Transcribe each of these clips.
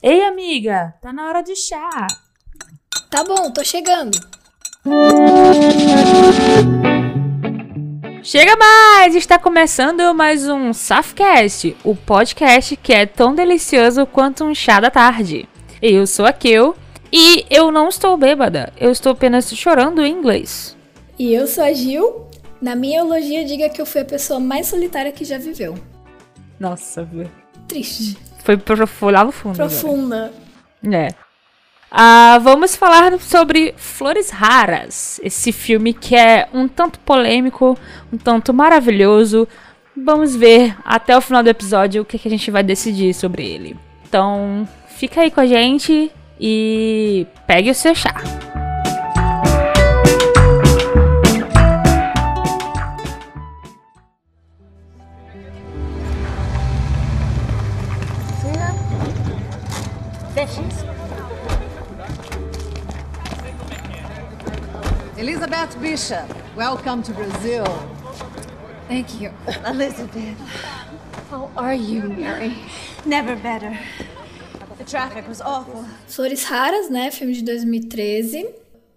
Ei, amiga, tá na hora de chá. Tá bom, tô chegando. Chega mais! Está começando mais um Safcast, o podcast que é tão delicioso quanto um chá da tarde. Eu sou a Kel e eu não estou bêbada, eu estou apenas chorando em inglês. E eu sou a Gil. Na minha elogia, diga que eu fui a pessoa mais solitária que já viveu. Nossa, velho. Triste. Foi, pro- foi lá no fundo. agora. Profunda. É. Ah, vamos falar sobre Flores Raras, esse filme que é um tanto polêmico, um tanto maravilhoso. Vamos ver até o final do episódio o que, que a gente vai decidir sobre ele. Então, fica aí com a gente e pegue o seu chá. Elizabeth Bishop, welcome to Brazil. Thank you. Elizabeth, How are you, Mary? never better. The traffic was awful. Flores Raras, né? Filme de 2013.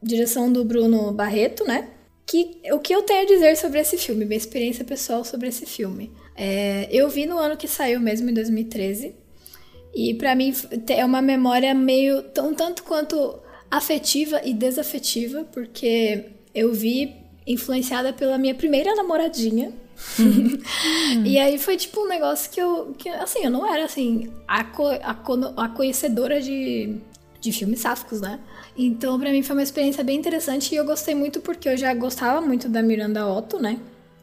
Direção do Bruno Barreto, né? Que, o que eu tenho a dizer sobre esse filme? Minha experiência pessoal sobre esse filme. É, eu vi no ano que saiu mesmo, em 2013. E pra mim é uma memória meio tão tanto quanto afetiva e desafetiva, porque eu vi influenciada pela minha primeira namoradinha. e aí foi tipo um negócio que eu, que, assim, eu não era assim a, co- a, a conhecedora de, de filmes sáficos, né? Então pra mim foi uma experiência bem interessante e eu gostei muito porque eu já gostava muito da Miranda Otto, né?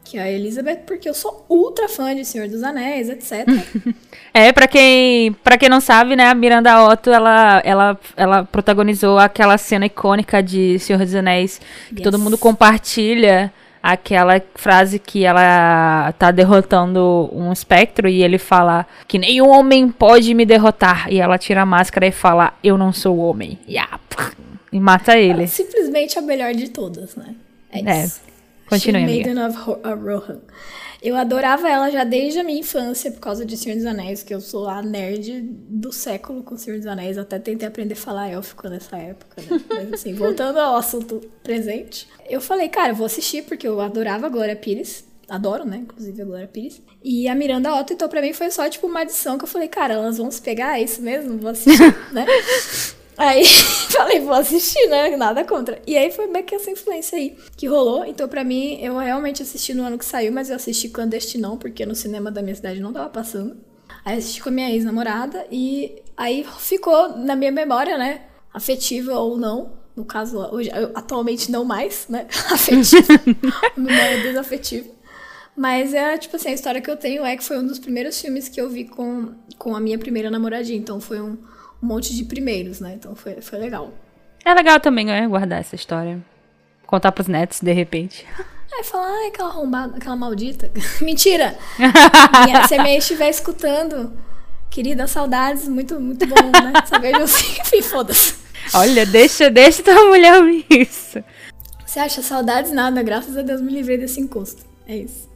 Que é a Elizabeth, porque eu sou ultra fã de Senhor dos Anéis, etc. É, pra quem, pra quem não sabe, né, a Miranda Otto, ela, ela, ela protagonizou aquela cena icônica de Senhor dos Anéis, que Yes. todo mundo compartilha aquela frase que ela tá derrotando um espectro e ele fala que nenhum homem pode me derrotar. E ela tira a máscara e fala, eu não sou homem. E, mata ele. Simplesmente a melhor de todas, né? É É. isso. Continue, amiga. Maiden of of Rohan. Eu adorava ela já desde a minha infância por causa de Senhor dos Anéis, que eu sou a nerd do século com Senhor dos Anéis. Até tentei aprender a falar élfico nessa época, né? Mas assim, voltando ao assunto presente, eu falei, cara, vou assistir porque eu adorava a Glória Pires. Adoro, né? Inclusive a Glória Pires. E a Miranda Otto, então pra mim foi só tipo uma adição que eu falei, cara, elas vão se pegar, é isso mesmo? Vou assistir, né? Aí falei, vou assistir, né? Nada contra. E aí foi meio que essa influência aí que rolou. Então, pra mim, eu realmente assisti no ano que saiu, mas eu assisti clandestinão, porque no cinema da minha cidade não tava passando. Aí assisti com a minha ex-namorada e aí ficou na minha memória, né? Afetiva ou não. No caso, hoje, eu- atualmente não mais, né? Afetiva. memória desafetiva. Mas é, tipo assim, a história que eu tenho é que foi um dos primeiros filmes que eu vi com, com a minha primeira namoradinha. Então foi um, um monte de primeiros, né? Então foi, foi legal. É legal também, né, guardar essa história. Contar pros netos, de repente. Aí fala, ai, aquela arrombada, aquela maldita. Mentira! Minha- se a minha estiver escutando, querida, saudades, muito, muito bom, né? Saber de você. Enfim, foda-se. Olha, deixa, deixa tua mulher ouvir isso. Você acha saudades nada, graças a Deus me livrei desse encosto. É isso.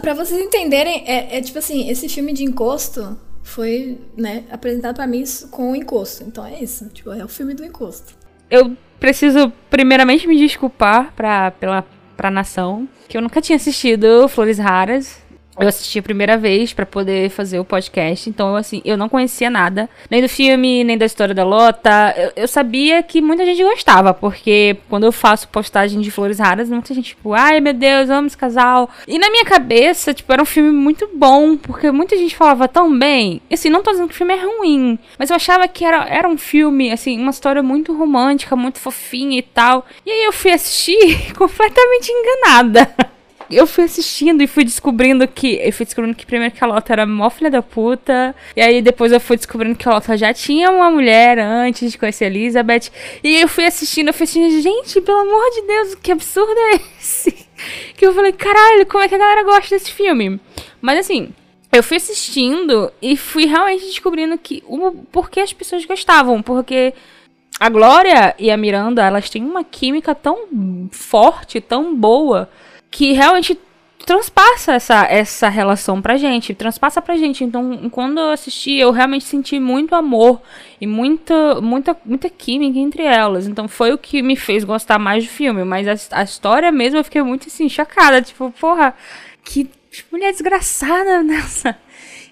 Pra vocês entenderem, é, é tipo assim, esse filme de encosto foi, né, apresentado pra mim com o encosto. Então é isso, tipo, é o filme do encosto. Eu preciso primeiramente me desculpar pra, pela, pra nação, que eu nunca tinha assistido Flores Raras. Eu assisti a primeira vez pra poder fazer o podcast, então assim, eu não conhecia nada, nem do filme, nem da história da Lota. Eu, eu sabia que muita gente gostava, porque quando eu faço postagem de Flores Raras, muita gente tipo, ai meu Deus, amo esse casal. E na minha cabeça, tipo, era um filme muito bom, porque muita gente falava tão bem. Assim, não tô dizendo que o filme é ruim, mas eu achava que era, era um filme, assim, uma história muito romântica, muito fofinha e tal. E aí eu fui assistir completamente enganada. Eu fui assistindo e fui descobrindo que. Eu fui descobrindo que primeiro que a Lota era mó filha da puta. E aí depois eu fui descobrindo que a Lota já tinha uma mulher antes de conhecer a Elizabeth. E eu fui assistindo, eu fui assistindo, gente, pelo amor de Deus, que absurdo é esse? Que eu falei, caralho, como é que a galera gosta desse filme? Mas assim, eu fui assistindo e fui realmente descobrindo que o porquê as pessoas gostavam, porque a Glória e a Miranda, elas têm uma química tão forte, tão boa, que realmente transpassa essa, essa relação pra gente, transpassa pra gente. Então, quando eu assisti, eu realmente senti muito amor e muita, muita, muita química entre elas. Então, foi o que me fez gostar mais do filme. Mas a, a história mesmo, eu fiquei muito assim, chocada. Tipo, porra, que mulher desgraçada nessa.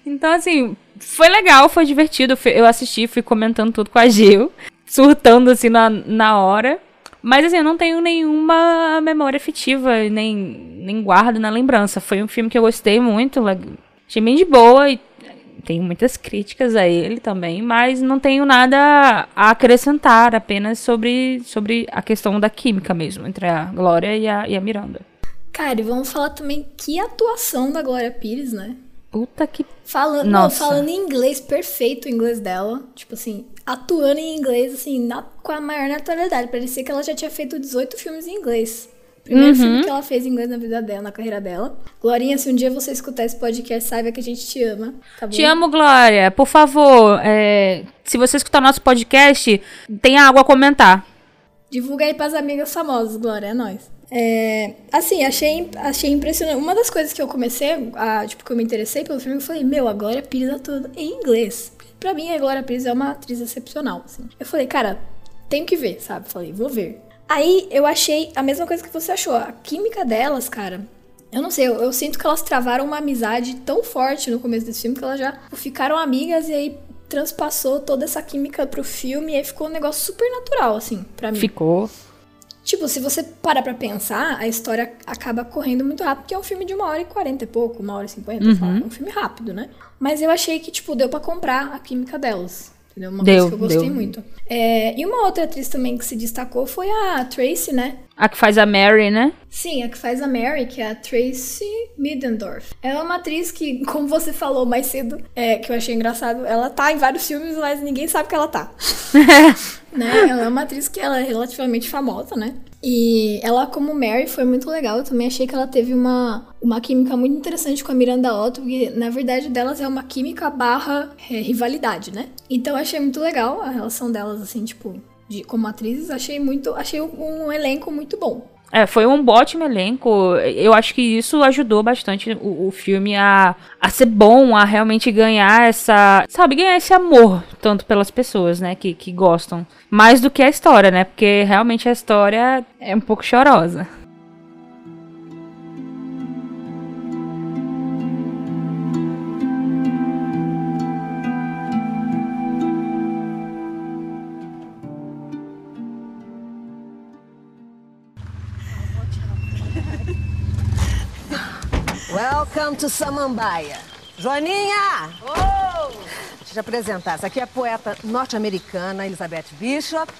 Então, assim, foi legal, foi divertido. Eu assisti, fui comentando tudo com a Gil, surtando assim na, na hora. Mas assim, eu não tenho nenhuma memória afetiva, nem, nem guardo na lembrança. Foi um filme que eu gostei muito, achei bem de boa e tenho muitas críticas a ele também, mas não tenho nada a acrescentar, apenas sobre, sobre a questão da química mesmo, entre a Glória e a, e a Miranda. Cara, e vamos falar também que atuação da Glória Pires, né? Puta que. Falando, não, falando em inglês, perfeito o inglês dela. Tipo assim, atuando em inglês, assim, na, com a maior naturalidade. Parecia que ela já tinha feito 18 filmes em inglês. Primeiro uhum. filme que ela fez em inglês na vida dela, na carreira dela. Glorinha, se um dia você escutar esse podcast, saiba que a gente te ama. Tá te amo, Glória. Por favor, é, se você escutar nosso podcast, tenha algo a comentar. Divulga aí pras amigas famosas, Glória. É nóis. É, assim, achei, achei impressionante. Uma das coisas que eu comecei, a, tipo, que eu me interessei pelo filme, eu falei, meu, a Glória Pires atua em inglês. Pra mim, a Glória Pires é uma atriz excepcional, assim. Eu falei, cara, tenho que ver, sabe? Falei, vou ver. Aí, eu achei a mesma coisa que você achou. A química delas, cara, eu não sei, eu, eu, sinto que elas travaram uma amizade tão forte no começo desse filme que elas já ficaram amigas e aí transpassou toda essa química pro filme e aí ficou um negócio super natural, assim, pra mim. Ficou. Tipo, se você parar pra pensar, a história acaba correndo muito rápido, porque é um filme de uma hora e quarenta e pouco, uma hora e cinquenta, uhum. é um filme rápido, né? Mas eu achei que, tipo, deu para comprar a química delas. Entendeu? Uma deu, coisa que eu gostei deu. muito. É, e uma outra atriz também que se destacou foi a Tracy, né? A que faz a Mary, né? Sim, a que faz a Mary, que é a Tracy Middendorf. Ela é uma atriz que, como você falou mais cedo, é, que eu achei engraçado, ela tá em vários filmes, mas ninguém sabe que ela tá. né? Ela é uma atriz que ela é relativamente famosa, né? E ela, como Mary, foi muito legal. Eu também achei que ela teve uma, uma química muito interessante com a Miranda Otto, porque na verdade delas é uma química barra é, rivalidade, né? Então eu achei muito legal a relação delas, assim, tipo, de, como atrizes. Achei muito. Achei um, elenco muito bom. É, foi um ótimo elenco. Eu acho que isso ajudou bastante o, o, filme a, a ser bom, a realmente ganhar essa. Sabe, ganhar esse amor tanto pelas pessoas, né, que, que gostam. Mais do que a história, né? Porque realmente a história é um pouco chorosa. Welcome to Samambaia. Joaninha! Oh! Deixa eu te apresentar. Essa aqui é a poeta norte-americana Elizabeth Bishop.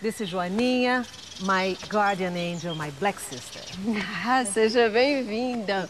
Desse Joaninha, my guardian angel, my black sister. Ah, seja bem-vinda.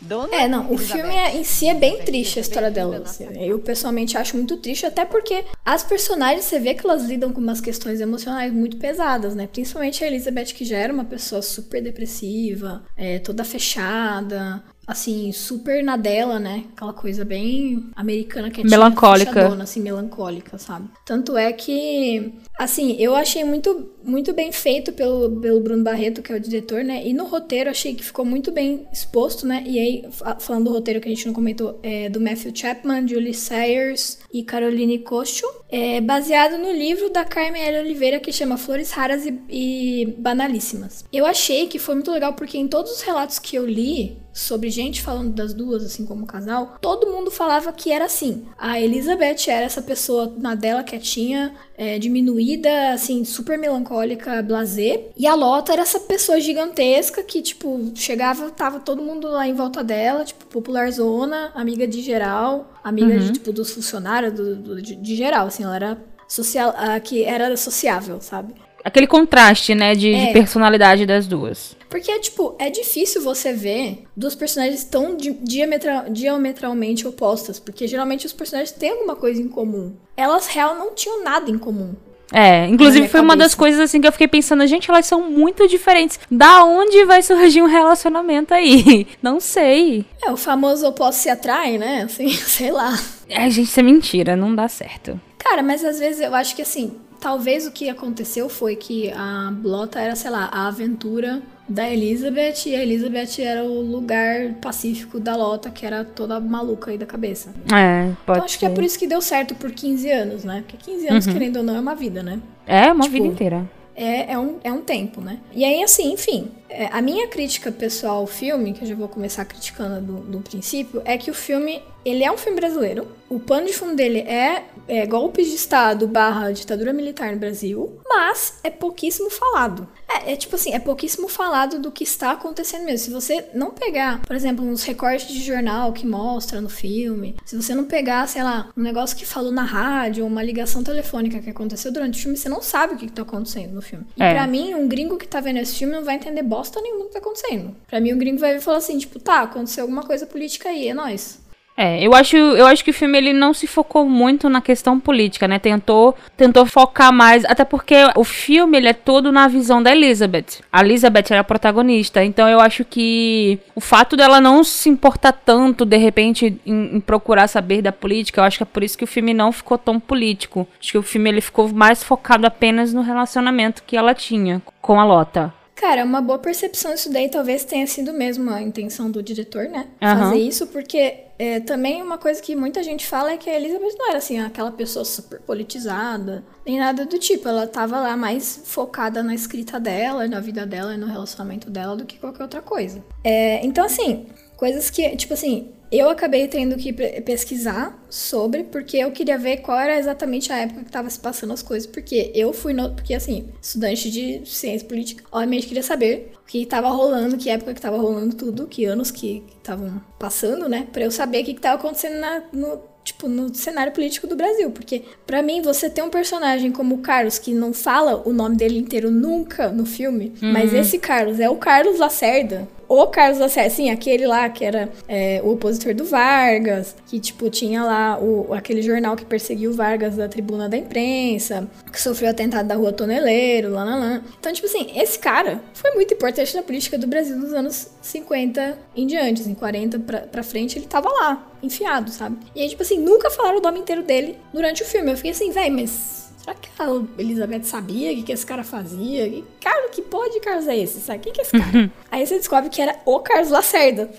Dona é, não, o filme é, em si é bem triste a história dela. Assim. Eu pessoalmente acho muito triste, até porque as personagens, você vê que elas lidam com umas questões emocionais muito pesadas, né? Principalmente a Elizabeth, que já era uma pessoa super depressiva, é, toda fechada, assim, super na dela, né? Aquela coisa bem americana que é melancólica, assim, melancólica, sabe? Tanto é que, assim, eu achei muito, muito bem feito pelo, pelo Bruno Barreto, que é o diretor, né? E no roteiro achei que ficou muito bem exposto, né? E aí, falando do roteiro que a gente não comentou, é do Matthew Chapman, Julie Sayers e Caroline Cocho, é baseado no livro da Carmen L. Oliveira que chama Flores Raras e, e Banalíssimas. Eu achei que foi muito legal porque em todos os relatos que eu li sobre gente falando das duas, assim como casal, todo mundo falava que era assim. A Elizabeth era essa pessoa na dela quietinha, é, diminuída, assim, super melancólica, blazer. E a Lota era essa pessoa gigantesca que, tipo, chegava, tava todo mundo lá em volta dela, tipo, popular zona, amiga de geral, amiga uhum. de, tipo, dos funcionários, do, do de, de, geral, assim, ela era social, a, que era sociável, sabe? Aquele contraste, né, de, é. de personalidade das duas. Porque, tipo, é difícil você ver duas personagens tão diametral, diametralmente opostas. Porque geralmente os personagens têm alguma coisa em comum. Elas, real, não tinham nada em comum. É, inclusive foi cabeça. uma das coisas assim que eu fiquei pensando, gente, elas são muito diferentes. Da onde vai surgir um relacionamento aí? Não sei. É, o famoso oposto se atrai, né? Assim, sei lá. É, gente, isso é mentira, não dá certo. Cara, mas às vezes eu acho que assim, talvez o que aconteceu foi que a Blota era, sei lá, a aventura da Elizabeth e a Elizabeth era o lugar pacífico da Lota, que era toda maluca aí da cabeça. É, pode Então acho que é ser. por isso que deu certo por 15 anos, né? Porque 15 anos, querendo ou não, é uma vida, né? É, uma tipo, vida inteira. É, é, um, é um tempo, né? E aí, assim, enfim, é, a minha crítica pessoal ao filme, que eu já vou começar criticando do, do princípio, é que o filme, ele é um filme brasileiro. O pano de fundo dele é, é golpes de Estado barra ditadura militar no Brasil, mas é pouquíssimo falado. É, é tipo assim, é pouquíssimo falado do que está acontecendo mesmo. Se você não pegar, por exemplo, uns recortes de jornal que mostra no filme, se você não pegar, sei lá, um negócio que falou na rádio, ou uma ligação telefônica que aconteceu durante o filme, você não sabe o que, que tá acontecendo no filme. E É. pra mim, um gringo que tá vendo esse filme não vai entender bosta nenhuma que tá acontecendo. Pra mim, um gringo vai falar assim, tipo, tá, aconteceu alguma coisa política aí, é nóis. É, eu acho, eu acho que o filme ele não se focou muito na questão política, né? Tentou, tentou focar mais, até porque o filme ele é todo na visão da Elizabeth. A Elizabeth era a protagonista, então eu acho que o fato dela não se importar tanto de repente em, em procurar saber da política, eu acho que é por isso que o filme não ficou tão político. Acho que o filme ele ficou mais focado apenas no relacionamento que ela tinha com a Lota. Cara, é uma boa percepção isso daí talvez tenha sido mesmo a intenção do diretor, né? Aham. Fazer isso, porque é, também uma coisa que muita gente fala é que a Elizabeth não era assim, aquela pessoa super politizada, nem nada do tipo. Ela tava lá mais focada na escrita dela, na vida dela e no relacionamento dela do que qualquer outra coisa. É, então, assim, coisas que, tipo assim, eu acabei tendo que pe- pesquisar sobre, porque eu queria ver qual era exatamente a época que tava se passando as coisas. Porque eu fui no. Porque, assim, estudante de ciência política, obviamente queria saber o que tava rolando, que época que tava rolando tudo, que anos que estavam passando, né? Pra eu saber o que, que tava acontecendo na- no. Tipo, no cenário político do Brasil. Porque, pra mim, você ter um personagem como o Carlos, que não fala o nome dele inteiro nunca no filme, mas esse Carlos é o Carlos Lacerda. O Carlos sim, aquele lá que era é, o opositor do Vargas, que, tipo, tinha lá o, aquele jornal que perseguiu o Vargas da tribuna da imprensa, que sofreu atentado da rua Toneleiro, lá, lá, lá. Então, tipo assim, esse cara foi muito importante na política do Brasil nos anos 50 em diante, assim, 40 pra, pra frente, ele tava lá, enfiado, sabe? E aí, tipo assim, nunca falaram o nome inteiro dele durante o filme. Eu fiquei assim, véi, mas Será que a Elizabeth sabia o que, que esse cara fazia? Cara, que pó de Carlos é esse? Sabe? Quem que é esse cara? Aí você descobre que era o Carlos Lacerda.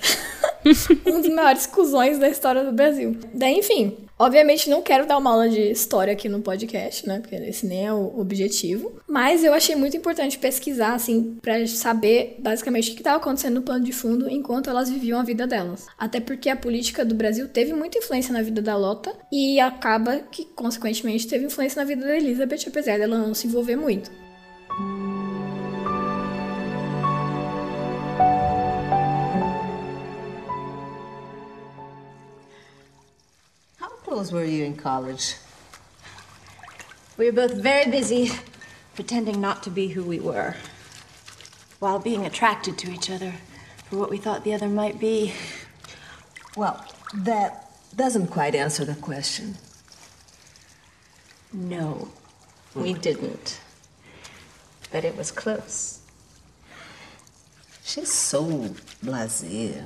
um dos maiores cuzões da história do Brasil. Daí, enfim. Obviamente não quero dar uma aula de história aqui no podcast, né? Porque esse nem é o objetivo. Mas eu achei muito importante pesquisar, assim, pra saber basicamente o que estava acontecendo no plano de fundo enquanto elas viviam a vida delas. Até porque a política do Brasil teve muita influência na vida da Lota e acaba que, consequentemente, teve influência na vida da Elizabeth, apesar dela não se envolver muito. How close were you in college? We were both very busy pretending not to be who we were, while being attracted to each other for what we thought the other might be. Well, that doesn't quite answer the question. No, we hmm. didn't. But it was close. She's so blasé.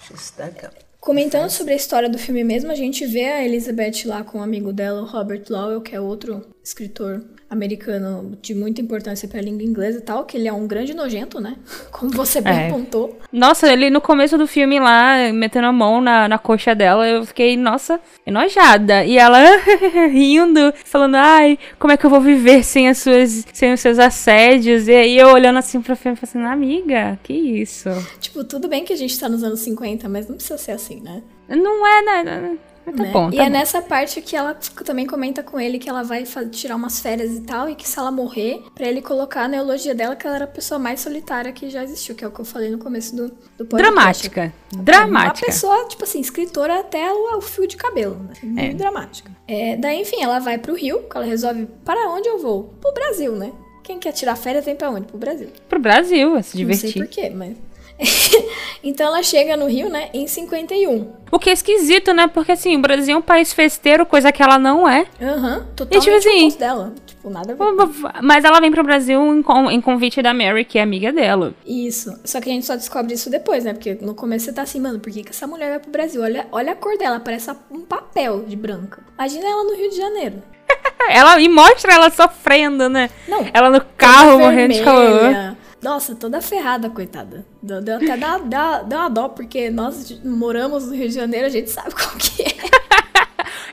She's stuck up. Comentando sobre a história do filme mesmo, a gente vê a Elizabeth lá com o amigo dela, o Robert Lowell, que é outro escritor americano de muita importância para a língua inglesa e tal, que ele é um grande nojento, né? Como você bem É. apontou. Nossa, ele no começo do filme lá, metendo a mão na, na coxa dela, eu fiquei, nossa, enojada. E ela rindo, falando, ai, como é que eu vou viver sem as suas, sem os seus assédios? E aí eu olhando assim pro filme, falando assim, amiga, que isso? Tipo, tudo bem que a gente tá nos anos 50, mas não precisa ser assim, né? Não é nada. Mas tá Né? bom, e tá é bom. nessa parte que ela também comenta com ele que ela vai tirar umas férias e tal, e que se ela morrer, pra ele colocar na elogia dela que ela era a pessoa mais solitária que já existiu, que é o que eu falei no começo do, do podcast. Dramática. Uma Dramática. pessoa, tipo assim, escritora até o, o fio de cabelo. Né? Muito dramática. É, daí, enfim, ela vai pro Rio, que ela resolve, para onde eu vou? Pro Brasil, né? Quem quer tirar férias vem pra onde? Pro Brasil. Pro Brasil, a se Não sei divertir. porquê, mas... então ela chega no Rio, né, em 51. O que é esquisito, né? Porque assim, o Brasil é um país festeiro, coisa que ela não é. Aham, totalmente tipo assim, dela. Tipo, nada a ver. Mas ela vem pro Brasil em, con- em convite da Mary, que é amiga dela. Isso. Só que a gente só descobre isso depois, né? Porque no começo você tá assim, mano, por que, que essa mulher vai pro Brasil? Olha, olha a cor dela, parece um papel de branca. Imagina ela no Rio de Janeiro. ela e mostra ela sofrendo, né? Não, Ela no carro morrendo de calor. Nossa, toda ferrada, coitada. Deu, deu até dá, dá, deu uma dó, porque nós moramos no Rio de Janeiro, a gente sabe qual que é.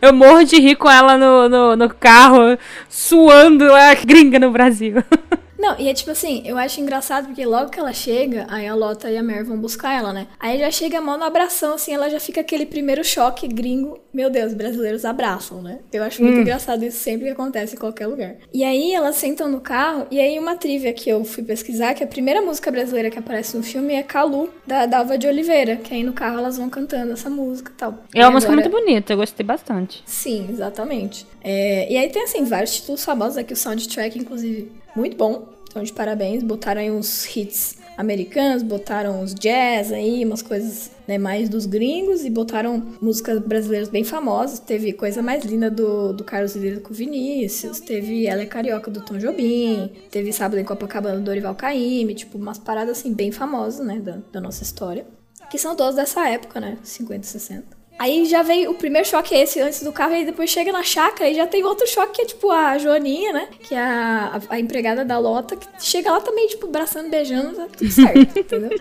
Eu morro de rir com ela no, no, no carro, suando lá, gringa no Brasil. Não, e é tipo assim, eu acho engraçado porque logo que ela chega, aí a Lota e a Mary vão buscar ela, né? Aí já chega a mão no abração, assim, ela já fica aquele primeiro choque gringo. Meu Deus, brasileiros abraçam, né? Eu acho muito engraçado isso sempre que acontece em qualquer lugar. E aí elas sentam no carro, e aí uma trivia que eu fui pesquisar, que a primeira música brasileira que aparece no filme é Calu, da Dalva de Oliveira, que aí no carro elas vão cantando essa música e tal. É uma música muito bonita, eu gostei bastante. Sim, exatamente. É, e aí tem, assim, vários títulos famosos aqui, o soundtrack, inclusive, muito bom. Então, de parabéns. Botaram aí uns hits americanos, botaram uns jazz aí, umas coisas né, mais dos gringos, e botaram músicas brasileiras bem famosas. Teve Coisa Mais Linda do, do Carlos Lira com o Vinícius, teve Ela é Carioca do Tom Jobim, teve Sábado em Copacabana do Dorival Caymmi, tipo, umas paradas, assim, bem famosas, né, da, da nossa história. Que são todas dessa época, né, 50 e 60. Aí já veio o primeiro choque é esse antes do carro, e depois chega na chácara e já tem outro choque que é tipo a Joaninha, né? Que é a, a, a empregada da Lota, que chega lá também, tipo, abraçando, beijando, tá tudo certo, entendeu?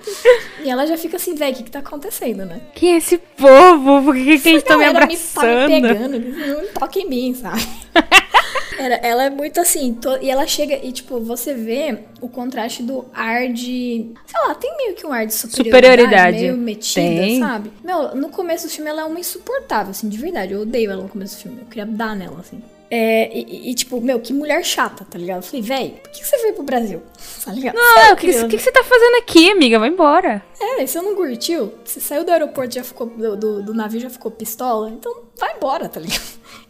E ela já fica assim, velho, o que que tá acontecendo, né? Quem é esse povo? Por que, que, eles estão me abraçando? tá me pegando, não toca em mim, sabe? Era- ela é muito assim, to- e ela chega e, tipo, você vê o contraste do ar de. Sei lá, tem meio que um ar de superioridade. Superioridade. Meio metida, Tem. sabe? Meu, no começo do filme ela é uma insuportável, assim, de verdade. Eu odeio ela no começo do filme. Eu queria dar nela, assim. É, e, e- tipo, meu, que mulher chata, tá ligado? Eu falei, véi, por que você veio pro Brasil? Tá ligado? Não, o que, que você tá fazendo aqui, amiga? Vai embora. É, você não curtiu? Você saiu do aeroporto, já ficou. Do, do, do navio já ficou pistola? Então vai embora, tá ligado?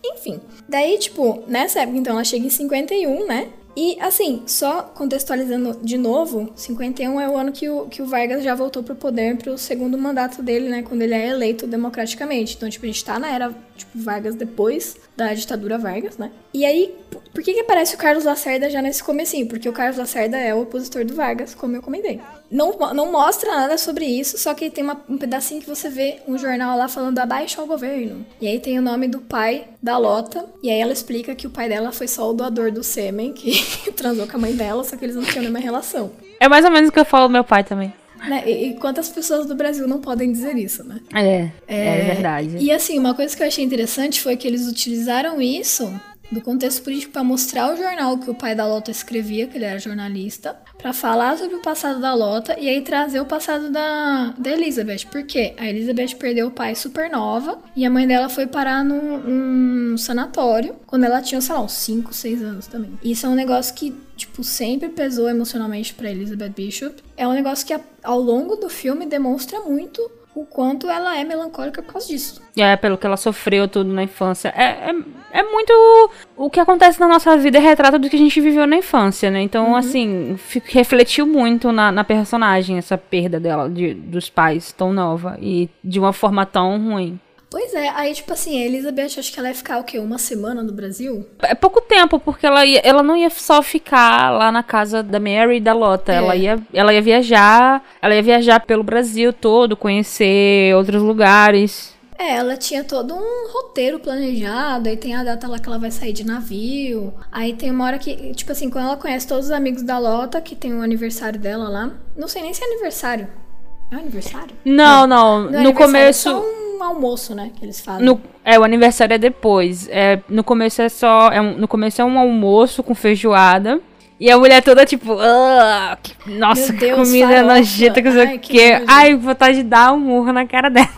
Enfim. Daí, tipo, nessa época, então, ela chega em 51, né? E, assim, só contextualizando de novo, 51 é o ano que o, que o Vargas já voltou pro poder pro segundo mandato dele, né? Quando ele é eleito democraticamente. Então, tipo, a gente tá na era, tipo, Vargas depois da ditadura Vargas, né? E aí, por- que que aparece o Carlos Lacerda já nesse comecinho? Porque o Carlos Lacerda é o opositor do Vargas, como eu comentei. Não, não mostra nada sobre isso, só que tem uma- um pedacinho que você vê um jornal lá falando abaixo ao governo. E aí tem o nome do pai da Lota, e aí ela explica que o pai dela foi só o doador do sêmen, que transou com a mãe dela, só que eles não tinham nenhuma relação. É mais ou menos o que eu falo do meu pai também. Né? E, e quantas pessoas do Brasil não podem dizer isso, né? É, é, verdade. E assim, uma coisa que eu achei interessante foi que eles utilizaram isso do contexto político para mostrar o jornal que o pai da Lota escrevia, que ele era jornalista, para falar sobre o passado da Lota e aí trazer o passado da, da Elizabeth. Por quê? A Elizabeth perdeu o pai super nova e a mãe dela foi parar num, sanatório quando ela tinha, sei lá, uns 5, 6 anos também. Isso é um negócio que, tipo, sempre pesou emocionalmente para Elizabeth Bishop. É um negócio que ao longo do filme demonstra muito o quanto ela é melancólica por causa disso. É, pelo que ela sofreu tudo na infância. É, é, é muito o que acontece na nossa vida é retrato do que a gente viveu na infância, né? Então, assim, fi- refletiu muito na, na personagem essa perda dela, de, dos pais tão nova e de uma forma tão ruim. Pois é, aí tipo assim, a Elizabeth acho que ela ia ficar o quê? Uma semana no Brasil? É pouco tempo, porque ela, ia, ela não ia só ficar lá na casa da Mary e da Lota. É. Ela, ia, ela ia viajar. Ela ia viajar pelo Brasil todo, conhecer outros lugares. É, ela tinha todo um roteiro planejado, aí tem a data lá que ela vai sair de navio. Aí tem uma hora que, tipo assim, quando ela conhece todos os amigos da Lota, que tem o aniversário dela lá. Não sei nem se é aniversário. É um aniversário? Não, não. Não é no aniversário, começo. É um almoço, né, que eles fazem. No, é, o aniversário é depois. É, no começo é só. É um- no começo é um almoço com feijoada. E a mulher toda tipo. "Ah, que- nossa, Meu Deus, comida farofa. nojenta que você que quer. nojo. Ai, vontade de dar um murro na cara dela.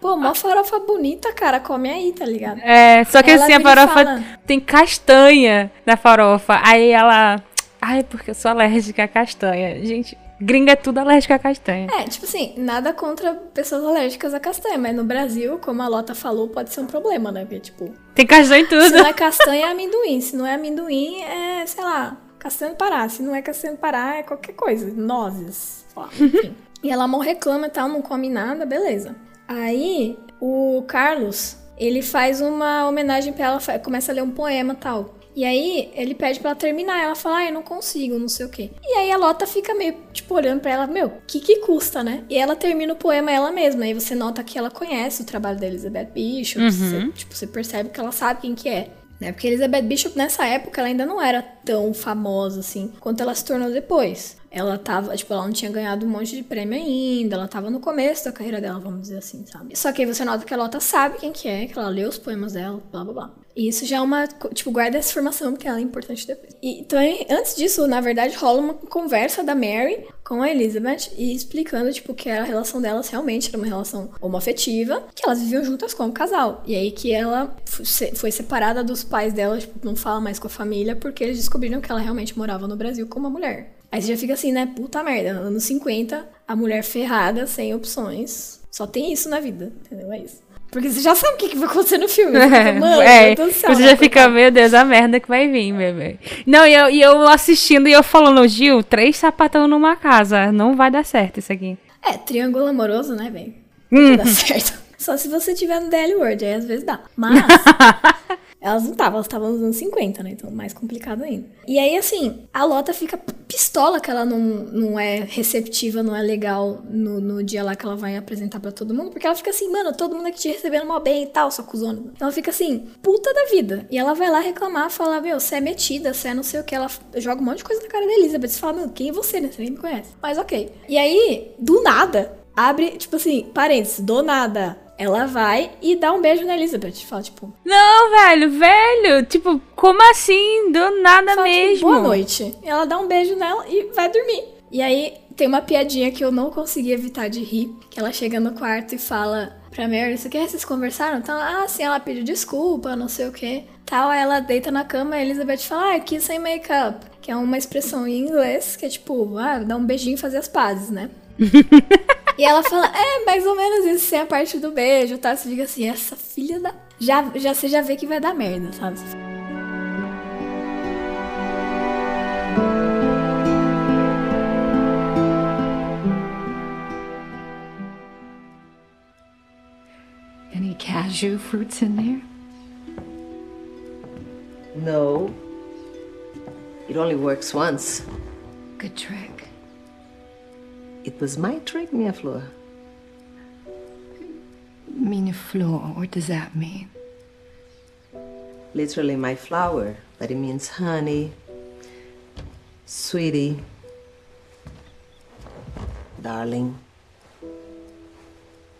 Pô, uma farofa bonita, cara, come aí, tá ligado? É, só que Ela assim, a farofa fala- tem castanha na farofa. Aí ela. Ai, porque eu sou alérgica a castanha. Gente, gringa é tudo alérgica a castanha. É, tipo assim, nada contra pessoas alérgicas a castanha, mas no Brasil, como a Lota falou, pode ser um problema, né? Porque, tipo, Tem castanha em Se tudo. não é castanha, é amendoim. Se não é amendoim, é, sei lá, castanha do Pará. Se não é castanha do Pará, é qualquer coisa. Nozes. sei lá, Enfim. e ela mal reclama e tal, não come nada, beleza. Aí, o Carlos, ele faz uma homenagem pra ela, começa a ler um poema e tal. E aí, ele pede pra ela terminar. Ela fala, ah, eu não consigo, não sei o quê. E aí, a Lota fica meio, tipo, olhando pra ela, meu, o que que custa, né? E ela termina o poema ela mesma. Aí você nota que ela conhece o trabalho da Elizabeth Bishop. Você, tipo, você percebe que ela sabe quem que é. né? Porque Elizabeth Bishop nessa época ela ainda não era tão famosa assim quanto ela se tornou depois. Ela tava, tipo, ela não tinha ganhado um monte de prêmio ainda, ela tava no começo da carreira dela, vamos dizer assim, sabe? Só que aí você nota que a Lota sabe quem que é, que ela leu os poemas dela, blá blá blá. E isso já é uma, tipo, guarda essa informação, porque ela é importante depois. E, então, antes disso, na verdade, rola uma conversa da Mary com a Elizabeth e explicando, tipo, que a relação delas realmente era uma relação homoafetiva, que elas viviam juntas como casal. E aí que ela foi separada dos pais dela, tipo, não fala mais com a família, porque eles descobriram que ela realmente morava no Brasil com uma mulher. Aí você já fica assim, né? Puta merda. Anos 50, a mulher ferrada, sem opções. Só tem isso na vida, entendeu? É isso. Porque você já sabe o que, que vai acontecer no filme. Você fica, Mano, é, você já fica, meu Deus, a merda que vai vir, bebê. Não, e eu, e eu assistindo e eu falando, Gil, três sapatão numa casa. Não vai dar certo isso aqui. É, triângulo amoroso, né, velho? Hum. Não dá certo. Só se você tiver no DL World, aí às vezes dá. Mas elas não estavam, elas estavam nos anos 50, né? Então mais complicado ainda. E aí, assim, a Lota fica pistola que ela não, não é receptiva, não é legal no, no dia lá que ela vai apresentar para todo mundo, porque ela fica assim, mano, todo mundo aqui te recebendo mal bem e tal, sua cuzona. Então ela fica assim, puta da vida. E ela vai lá reclamar, falar, meu, você é metida, você é não sei o que. Ela joga um monte de coisa na cara da Elizabeth. Você fala, meu, quem é você, né? Você nem me conhece. Mas ok. E aí, do nada, abre, tipo assim, parênteses, do nada ela vai e dá um beijo na Elizabeth. Fala, tipo. Não, velho, velho. Tipo, como assim? Do nada fala, mesmo. Tipo, Boa noite. Ela dá um beijo nela e vai dormir. E aí tem uma piadinha que eu não consegui evitar de rir. Que ela chega no quarto e fala pra Mary: Isso aqui vocês conversaram? Então, ah, sim, ela pediu desculpa, não sei o que. Tal, aí ela deita na cama e a Elizabeth fala: Ah, aqui sem make-up. Que é uma expressão em inglês que é tipo, ah, dá um beijinho e fazer as pazes, né? E ela fala, é, mais ou menos isso, sem a parte do beijo, tá? Você fica assim, essa filha da. Já, já, você já vê que vai dar merda, sabe? Any cashew fruits in there? No. It only works once. Good trick. It was my trick, Minha Flor. Minha Flor, what does that mean? Literally my flower, but it means honey, sweetie, darling.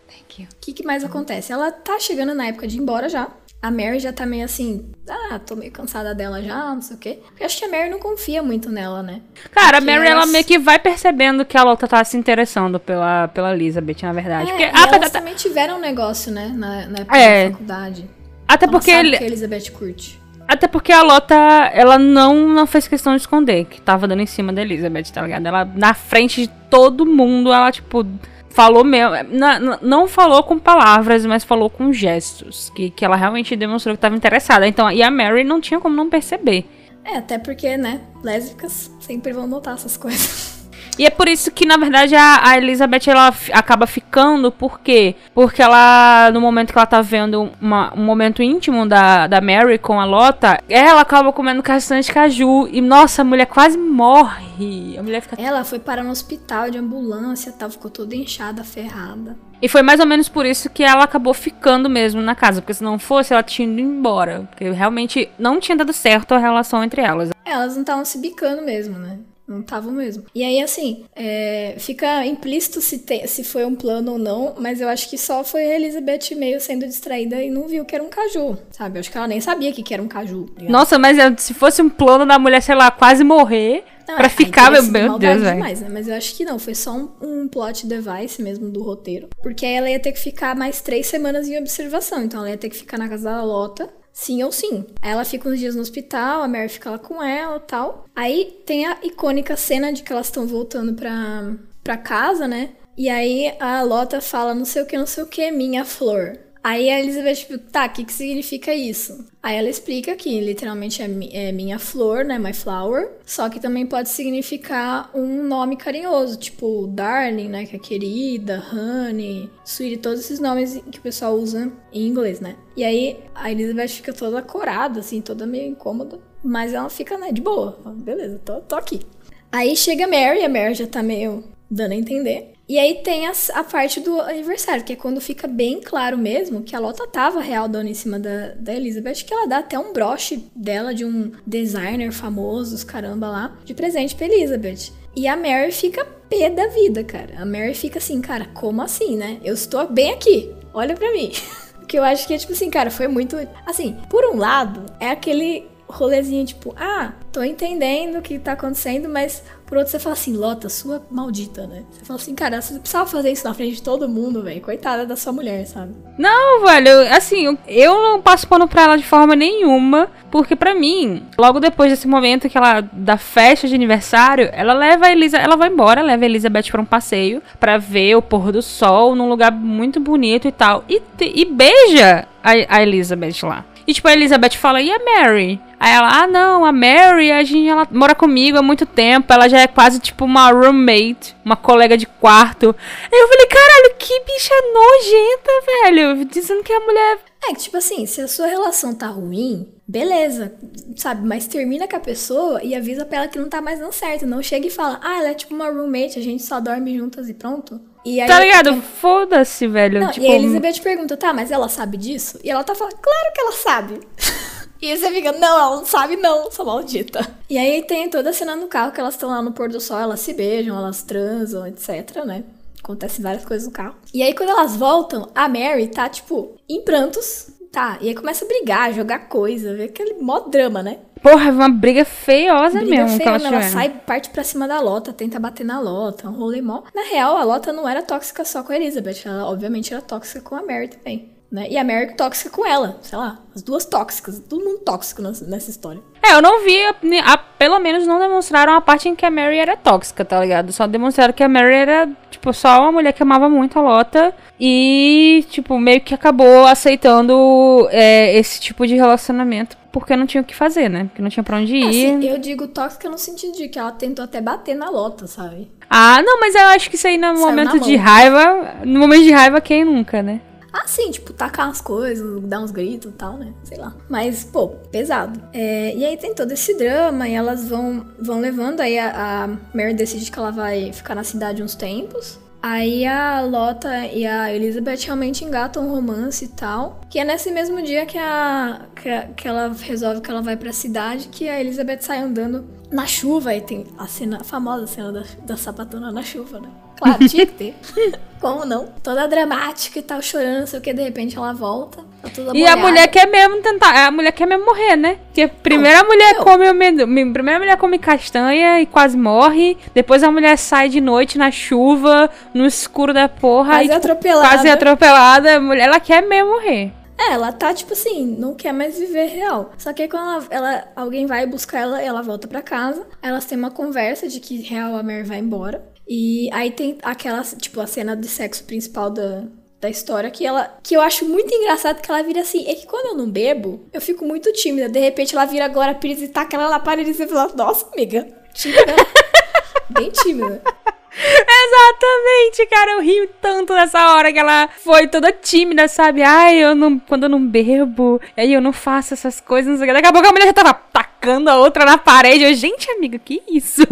Thank you. O que, que mais acontece? Ela tá chegando na época de ir embora já. A Mary já tá meio assim, ah, tô meio cansada dela já, não sei o quê. Porque acho que a Mary não confia muito nela, né? Cara, Porque a Mary, ela meio que vai percebendo que a outra tá se interessando pela, pela Elizabeth, na verdade. É, porque, ah, elas tá... também tiveram um negócio, né, na, na época é. da faculdade. Até ela porque... Ele... que a Elizabeth curte. Até porque a Lota, ela não, não fez questão de esconder que tava dando em cima da Elizabeth, tá ligado? Ela, na frente de todo mundo, ela, tipo, falou mesmo. Não, não falou com palavras, mas falou com gestos. Que, que ela realmente demonstrou que estava interessada. Então, e a Mary não tinha como não perceber. É, até porque, né, lésbicas sempre vão notar essas coisas. E é por isso que, na verdade, a, a Elizabeth ela acaba ficando, por quê? Porque ela, no momento que ela tá vendo uma, um momento íntimo da, da Mary com a Lota, ela acaba comendo castanha de caju. E, nossa, a mulher quase morre. A mulher fica. Ela foi parar no hospital de ambulância tal, ficou toda inchada, ferrada. E foi mais ou menos por isso que ela acabou ficando mesmo na casa. Porque se não fosse, ela tinha ido embora. Porque realmente não tinha dado certo a relação entre elas. Elas não estavam se bicando mesmo, né? Não estavam mesmo. E aí, assim, é, fica implícito se, te, se foi um plano ou não, mas eu acho que só foi a Elizabeth meio sendo distraída e não viu que era um caju, sabe? Eu acho que ela nem sabia que, que era um caju. Tá Nossa, mas se fosse um plano da mulher, sei lá, quase morrer. Não, pra é, ficar, meu, meu Deus, velho. Né? Mas eu acho que não, foi só um, um plot device mesmo do roteiro. Porque aí ela ia ter que ficar mais três semanas em observação. Então ela ia ter que ficar na casa da Lota sim ou sim. Ela fica uns dias no hospital, a Mary fica lá com ela tal. Aí tem a icônica cena de que elas estão voltando pra, pra casa, né? E aí a Lota fala não sei o que, não sei o que, minha flor. Aí a Elizabeth, tipo, tá, o que, que significa isso? Aí ela explica que literalmente é, é, minha flor, né? My flower. Só que também pode significar um nome carinhoso, tipo darling, né? Que é querida, honey, sweetie, todos esses nomes que o pessoal usa em inglês, né? E aí a Elizabeth fica toda corada, assim, toda meio incômoda. Mas ela fica, né, de boa. Beleza, tô, tô aqui. Aí chega a Mary, a Mary já tá meio dando a entender. E aí tem as- a, parte do aniversário, que é quando fica bem claro mesmo que a Lota tava real dando em cima da, da Elizabeth, que ela dá até um broche dela de um designer famoso, os caramba lá, de presente pra Elizabeth. E a Mary fica pé da vida, cara. A Mary fica assim, cara, como assim, né? Eu estou bem aqui, olha pra mim. que eu acho que é tipo assim, cara, foi muito. Assim, por um lado, é aquele rolezinho tipo, ah, tô entendendo o que tá acontecendo, mas por outro você fala assim, Lota, sua maldita, né? Você fala assim, cara, você precisava fazer isso na frente de todo mundo, velho. Coitada da sua mulher, sabe? Não, velho, assim, eu- não passo pano pra ela de forma nenhuma, porque pra mim, logo depois desse momento que ela da festa de aniversário, ela leva a Elisa, ela vai embora, leva a Elizabeth pra um passeio pra ver o pôr do sol num lugar muito bonito e tal, e, e beija a, a Elizabeth lá. E tipo, a Elizabeth fala, e a Mary? Aí ela, ah não, a Mary, a gente, ela mora comigo há muito tempo, ela já é quase tipo uma roommate, uma colega de quarto. Aí eu falei, caralho, que bicha nojenta, velho. Dizendo que a mulher. É que, tipo assim, se a sua relação tá ruim, beleza, sabe? Mas termina com a pessoa e avisa pra ela que não tá mais dando certo. Não chega e fala, ah, ela é tipo uma roommate, a gente só dorme juntas e pronto. E aí, Tá ligado? Foda-se, velho. Não, tipo, e a Elizabeth pergunta, tá, mas ela sabe disso? E ela tá falando, claro que ela sabe. e aí você fica, não, ela não sabe não, sua maldita. E aí tem toda a cena no carro que elas estão lá no pôr do sol, elas se beijam, elas transam, etc, né? Acontecem várias coisas no carro. E aí quando elas voltam, a Mary tá, tipo, em prantos, tá? E aí começa a brigar, jogar coisa, ver aquele mó drama, né? Porra, é uma briga feiosa Briga mesmo. feia, ela tiveram. sai, parte pra cima da Lota, tenta bater na Lota, um rolê mó. Na real, a Lota não era tóxica só com a Elizabeth, ela obviamente era tóxica com a Mary também. Né? E a Mary tóxica com ela, sei lá, as duas tóxicas, todo mundo tóxico nessa, história. É, eu não vi, a- a- pelo menos não demonstraram a parte em que a Mary era tóxica, tá ligado? Só demonstraram que a Mary era, tipo, só uma mulher que amava muito a Lota e, tipo, meio que acabou aceitando é, esse tipo de relacionamento porque não tinha o que fazer, né? Porque não tinha pra onde ir. Assim, eu digo tóxica no sentido de que ela tentou até bater na Lota, sabe? Ah, não, mas eu acho que isso aí no Saiu momento de raiva, no momento de raiva, quem nunca, né? Ah, sim, tipo, tacar umas coisas, dar uns gritos e tal, né? Sei lá. Mas, pô, pesado. É, e aí tem todo esse drama e elas vão, vão levando. Aí a, a Mary decide que ela vai ficar na cidade uns tempos. Aí a Lota e a Elizabeth realmente engatam um romance e tal. Que é nesse mesmo dia que, a, que, a- que ela resolve que ela vai pra cidade, que a Elizabeth sai andando na chuva. E tem a cena, a famosa cena da, da sapatona na chuva, né? Claro, tinha que ter. Como não? Toda dramática e tal, chorando, não sei o que, de repente ela volta. Tá toda E a mulher quer mesmo tentar. A mulher quer mesmo morrer, né? Porque a primeira mulher não. come o primeira mulher come castanha e quase morre. Depois a mulher sai de noite na chuva, no escuro da porra. Quase e, atropelada. Quase atropelada. A mulher, ela quer mesmo morrer. É, ela tá, tipo assim, não quer mais viver real. Só que aí quando ela, ela- alguém vai buscar ela, ela volta pra casa. Elas têm uma conversa de que real a Mary vai embora. E aí tem aquela, tipo, a cena de sexo principal da, da história que ela. Que eu acho muito engraçado que ela vira assim. É que quando eu não bebo, eu fico muito tímida. De repente ela vira agora Pires e taca ela na parede e fala, nossa, amiga, tímida. Bem tímida. Exatamente, cara. Eu rio tanto nessa hora que ela foi toda tímida, sabe? Ai, eu não. Quando eu não bebo, aí eu não faço essas coisas, não sei o que. Daqui a pouco a mulher já tava tacando a outra na parede. Eu, gente, amiga, que isso?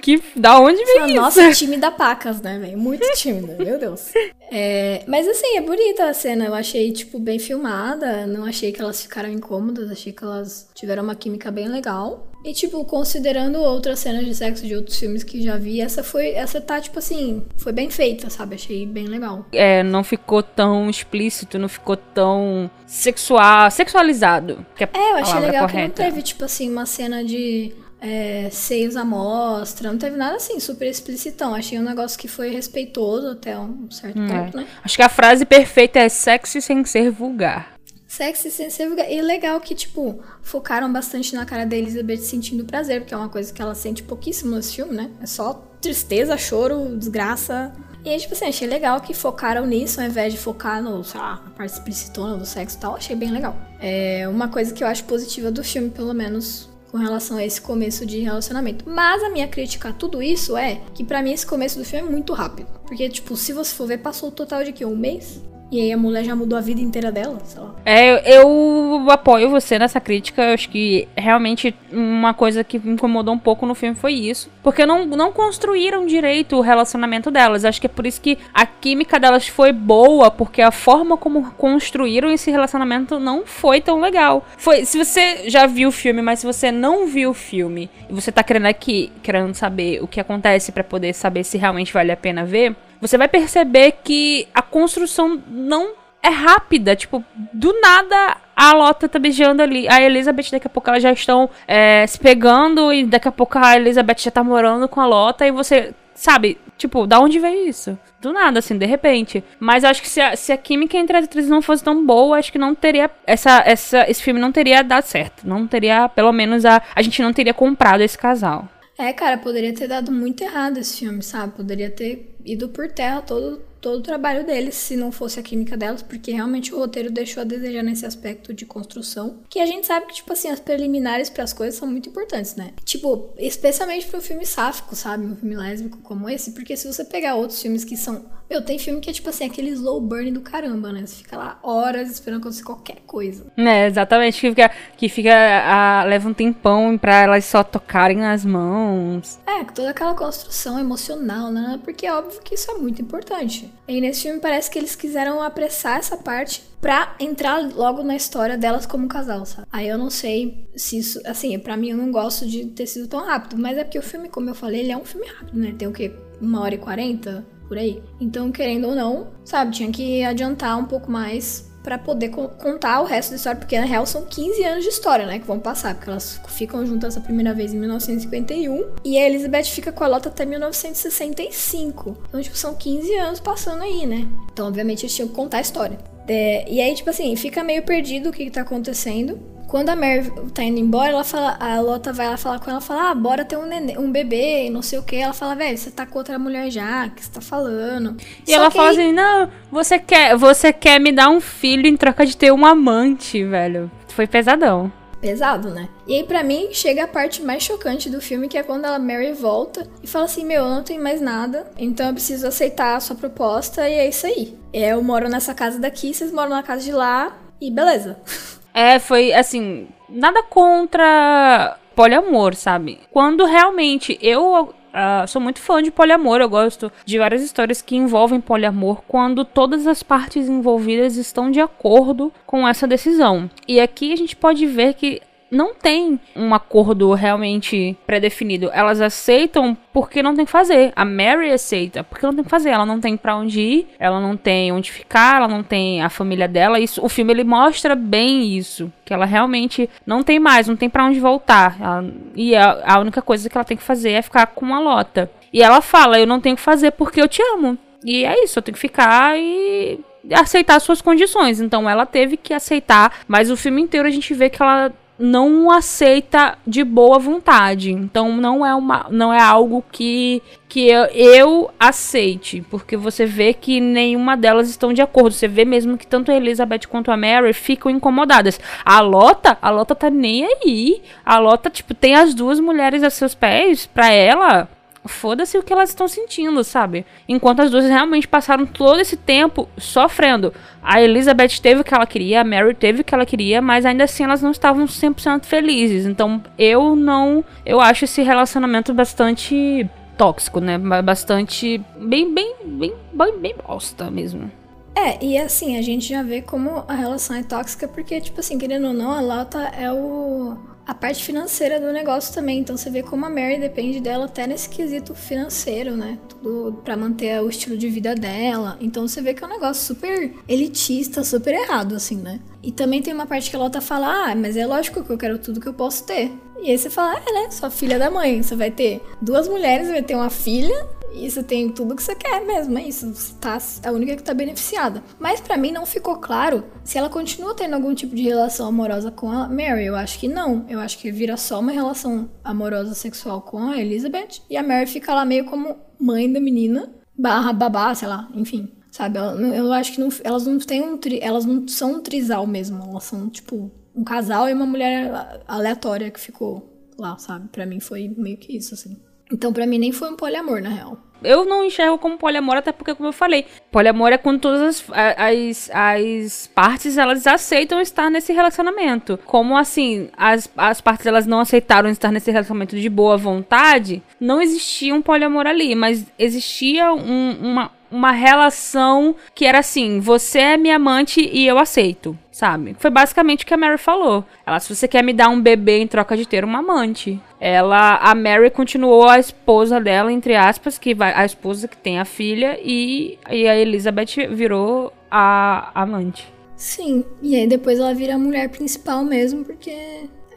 Que. Da onde Fala, isso? Nossa, tímida pacas, né, velho? Muito tímida, meu Deus. É, mas assim, é bonita a cena. Eu achei, tipo, bem filmada. Não achei que elas ficaram incômodas. Achei que elas tiveram uma química bem legal. E, tipo, considerando outras cenas de sexo de outros filmes que já vi, essa foi. Essa tá, tipo assim, foi bem feita, sabe? Achei bem legal. é, não ficou tão explícito, não ficou tão sexual, sexualizado. Que é, É, eu achei legal que correta. não teve, tipo assim, uma cena de é, seios à mostra. Não teve nada assim, super explicitão. Achei um negócio que foi respeitoso até um certo ponto, né? Acho que a frase perfeita é sexy sem ser vulgar. Sexy vulgar. E legal que, tipo, focaram bastante na cara da Elizabeth sentindo prazer, porque é uma coisa que ela sente pouquíssimo nesse filme, né? É só tristeza, choro, desgraça. E tipo assim, achei legal que focaram nisso ao invés de focar no, sei lá, na parte explicitona do sexo e tal. Achei bem legal. É uma coisa que eu acho positiva do filme, pelo menos com relação a esse começo de relacionamento. Mas a minha crítica a tudo isso é que pra mim esse começo do filme é muito rápido. Porque, tipo, se você for ver, passou o total de que? Um mês? E aí a mulher já mudou a vida inteira dela, sei lá. É, eu apoio você nessa crítica. Eu acho que realmente uma coisa que me incomodou um pouco no filme foi isso. Porque não, não construíram direito o relacionamento delas. Acho que é por isso que a química delas foi boa, porque a forma como construíram esse relacionamento não foi tão legal. Foi, se você já viu o filme, mas se você não viu o filme e você tá querendo aqui, querendo saber o que acontece para poder saber se realmente vale a pena ver, você vai perceber que a construção não é rápida. Tipo, do nada a Lota tá beijando ali. A Elizabeth, daqui a pouco elas já estão é, se pegando. E daqui a pouco a Elizabeth já tá morando com a Lota. E você, sabe, tipo, da onde veio isso? Do nada, assim, de repente. Mas acho que se a, se a química entre as atrizes não fosse tão boa, acho que não teria. Essa, essa, esse filme não teria dado certo. Não teria, pelo menos, a, a gente não teria comprado esse casal. É, cara, poderia ter dado muito errado esse filme, sabe? Poderia ter ido por terra todo, todo o trabalho deles se não fosse a química delas, porque realmente o roteiro deixou a desejar nesse aspecto de construção. Que a gente sabe que, tipo assim, as preliminares para as coisas são muito importantes, né? Tipo, especialmente para um filme sáfico, sabe? Um filme lésbico como esse, porque se você pegar outros filmes que são. Meu, tem filme que é tipo assim, aquele slow burn do caramba, né? Você fica lá horas esperando acontecer qualquer coisa. É, exatamente. Que fica. Que fica a, leva um tempão pra elas só tocarem nas mãos. É, toda aquela construção emocional, né? Porque é óbvio que isso é muito importante. E nesse filme parece que eles quiseram apressar essa parte pra entrar logo na história delas como casal, sabe? Aí eu não sei se isso. Assim, pra mim eu não gosto de ter sido tão rápido, mas é porque o filme, como eu falei, ele é um filme rápido, né? Tem o quê? Uma hora e quarenta? Por aí. Então, querendo ou não, sabe, tinha que adiantar um pouco mais para poder co contar o resto da história, porque na real são 15 anos de história, né, que vão passar, porque elas ficam juntas a primeira vez em 1951 e a Elizabeth fica com a Lota até 1965. Então, tipo, são 15 anos passando aí, né? Então, obviamente, eles tinham que contar a história. É, e aí, tipo assim, fica meio perdido o que, que tá acontecendo. Quando a Mary tá indo embora, ela fala, a Lota vai lá falar com ela, fala, ah, bora ter um, nenê, um bebê, não sei o que. Ela fala, velho, você tá com outra mulher já, que você tá falando. E Só ela fala aí... assim, não, você quer, você quer me dar um filho em troca de ter um amante, velho. Foi pesadão. Pesado, né? E aí, pra mim, chega a parte mais chocante do filme, que é quando a Mary volta e fala assim: Meu, eu não tenho mais nada, então eu preciso aceitar a sua proposta, e é isso aí. Eu moro nessa casa daqui, vocês moram na casa de lá, e beleza. É, foi assim, nada contra poliamor, sabe? Quando realmente eu Uh, sou muito fã de poliamor, eu gosto de várias histórias que envolvem poliamor quando todas as partes envolvidas estão de acordo com essa decisão. E aqui a gente pode ver que não tem um acordo realmente pré-definido. Elas aceitam porque não tem que fazer. A Mary aceita porque não tem que fazer. Ela não tem para onde ir, ela não tem onde ficar, ela não tem a família dela. Isso, o filme ele mostra bem isso, que ela realmente não tem mais, não tem para onde voltar. Ela, e a, a única coisa que ela tem que fazer é ficar com a Lota. E ela fala: "Eu não tenho que fazer porque eu te amo". E é isso, eu tenho que ficar e aceitar suas condições. Então ela teve que aceitar, mas o filme inteiro a gente vê que ela não aceita de boa vontade. Então não é uma não é algo que que eu, eu, aceite, porque você vê que nenhuma delas estão de acordo. Você vê mesmo que tanto a Elizabeth quanto a Mary ficam incomodadas. A Lota, a Lota tá nem aí. A Lota tipo tem as duas mulheres a seus pés, para ela foda-se o que elas estão sentindo, sabe? Enquanto as duas realmente passaram todo esse tempo sofrendo. A Elizabeth teve o que ela queria, a Mary teve o que ela queria, mas ainda assim elas não estavam 100% felizes. Então eu não. Eu acho esse relacionamento bastante tóxico, né? Bastante. Bem, bem, bem, bem, bem bosta mesmo. É, e assim, a gente já vê como a relação é tóxica, porque, tipo assim, querendo ou não, a Lauta é o a parte financeira do negócio também. Então você vê como a Mary depende dela até nesse quesito financeiro, né? Tudo para manter o estilo de vida dela. Então você vê que é um negócio super elitista, super errado, assim, né? E também tem uma parte que ela tá falando, ah, mas é lógico que eu quero tudo que eu posso ter. E aí você fala, é, né? Sua filha da mãe. Você vai ter duas mulheres, vai ter uma filha e você tem tudo que você quer mesmo, é isso. Você tá a única que tá beneficiada. Mas para mim não ficou claro se ela continua tendo algum tipo de relação amorosa com a Mary. Eu acho que não. Eu acho que vira só uma relação amorosa sexual com a Elizabeth. E a Mary fica lá meio como mãe da menina, barra babá, sei lá, enfim. Sabe? Eu acho que não, elas não têm um tri, elas não são um trisal mesmo. Elas são, tipo, um casal e uma mulher aleatória que ficou lá, sabe? Para mim foi meio que isso, assim. Então, pra mim, nem foi um poliamor, na real. Eu não enxergo como poliamor, até porque, como eu falei, poliamor é quando todas as, as, as partes elas aceitam estar nesse relacionamento. Como assim, as, as partes elas não aceitaram estar nesse relacionamento de boa vontade, não existia um poliamor ali, mas existia um, uma, uma relação que era assim: você é minha amante e eu aceito, sabe? Foi basicamente o que a Mary falou. Ela, se você quer me dar um bebê em troca de ter uma amante. Ela, a Mary continuou a esposa dela, entre aspas, que vai, a esposa que tem a filha, e, e a Elizabeth virou a amante. Sim, e aí depois ela vira a mulher principal mesmo, porque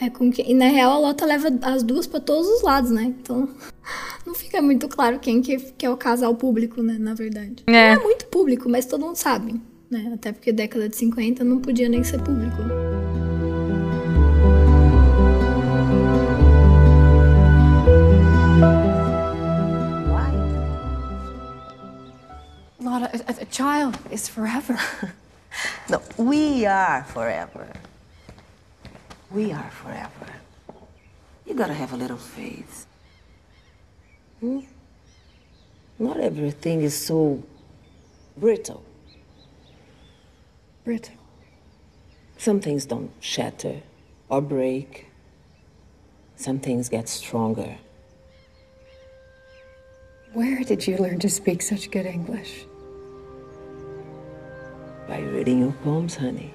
é com que. E na real a Lota leva as duas para todos os lados, né? Então não fica muito claro quem que, que é o casal público, né? Na verdade. É. Não é muito público, mas todo mundo sabe. Né? Até porque década de 50 não podia nem ser público. Why? Lotta, a, a child is forever. No, we are forever. We are forever. You gotta have a little faith. Hmm? Not everything is so brittle. Brittle. Some things don't shatter or break. Some things get stronger. Where did you learn to speak such good English? By reading your poems, honey.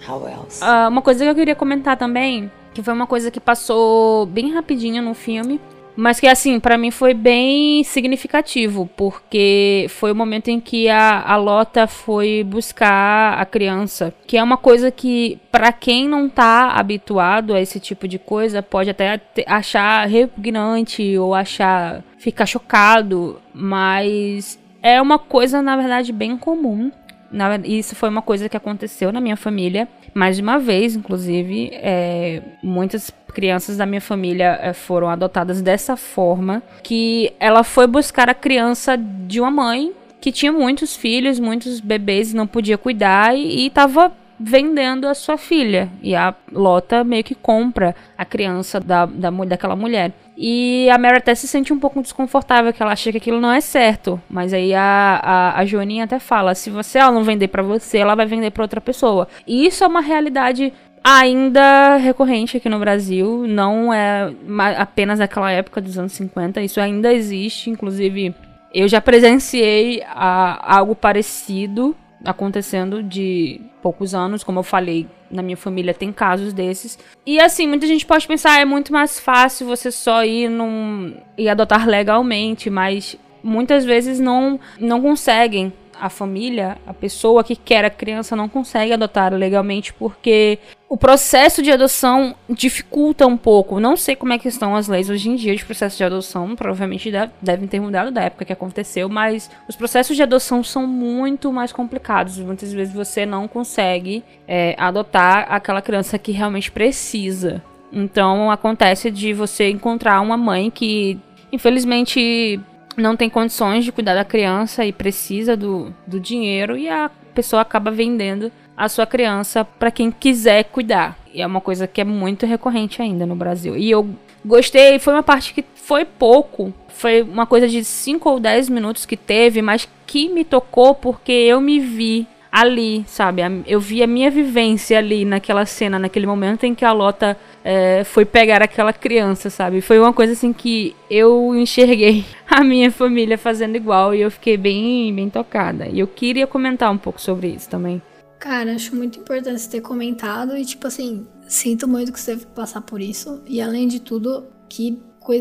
How else? Ah, uma coisa que eu queria comentar também, que foi uma coisa que passou bem rapidinho no filme, mas que assim, pra mim foi bem significativo, porque foi o momento em que a, a Lota foi buscar a criança, que é uma coisa que pra quem não tá habituado a esse tipo de coisa, pode até achar repugnante ou achar ficar chocado, mas é uma coisa na verdade bem comum. Na isso foi uma coisa que aconteceu na minha família mais de uma vez, inclusive. é, muitas crianças da minha família é, foram adotadas dessa forma, que ela foi buscar a criança de uma mãe que tinha muitos filhos, muitos bebês, não podia cuidar e estava vendendo a sua filha. E a Lota meio que compra a criança da, da, daquela mulher. E a Mary até se sente um pouco desconfortável, que ela acha que aquilo não é certo. Mas aí a, a, a Joaninha até fala: se você ela não vender pra você, ela vai vender pra outra pessoa. E isso é uma realidade ainda recorrente aqui no Brasil. Não é apenas naquela época dos anos 50. Isso ainda existe. Inclusive, eu já presenciei a- algo parecido acontecendo de poucos anos, como eu falei, na minha família tem casos desses. E assim, muita gente pode pensar, "Ah, é muito mais fácil você só ir num e adotar legalmente, mas muitas vezes não não conseguem a família, a pessoa que quer a criança não consegue adotar legalmente porque o processo de adoção dificulta um pouco. Não sei como é que estão as leis hoje em dia de processo de adoção, provavelmente deve- devem ter mudado da época que aconteceu, mas os processos de adoção são muito mais complicados. Muitas vezes você não consegue é, adotar aquela criança que realmente precisa. Então acontece de você encontrar uma mãe que infelizmente não tem condições de cuidar da criança e precisa do, do dinheiro e a pessoa acaba vendendo a sua criança para quem quiser cuidar. E é uma coisa que é muito recorrente ainda no Brasil. E eu gostei, foi uma parte que foi pouco, foi uma coisa de 5 ou 10 minutos que teve, mas que me tocou porque eu me vi ali, sabe? Eu vi a minha vivência ali naquela cena, naquele momento em que a Lota é, foi pegar aquela criança, sabe? Foi uma coisa assim que eu enxerguei a minha família fazendo igual e eu fiquei bem, bem tocada. E eu queria comentar um pouco sobre isso também. Cara, acho muito importante você ter comentado e, tipo assim, sinto muito que você teve que passar por isso. E além de tudo, que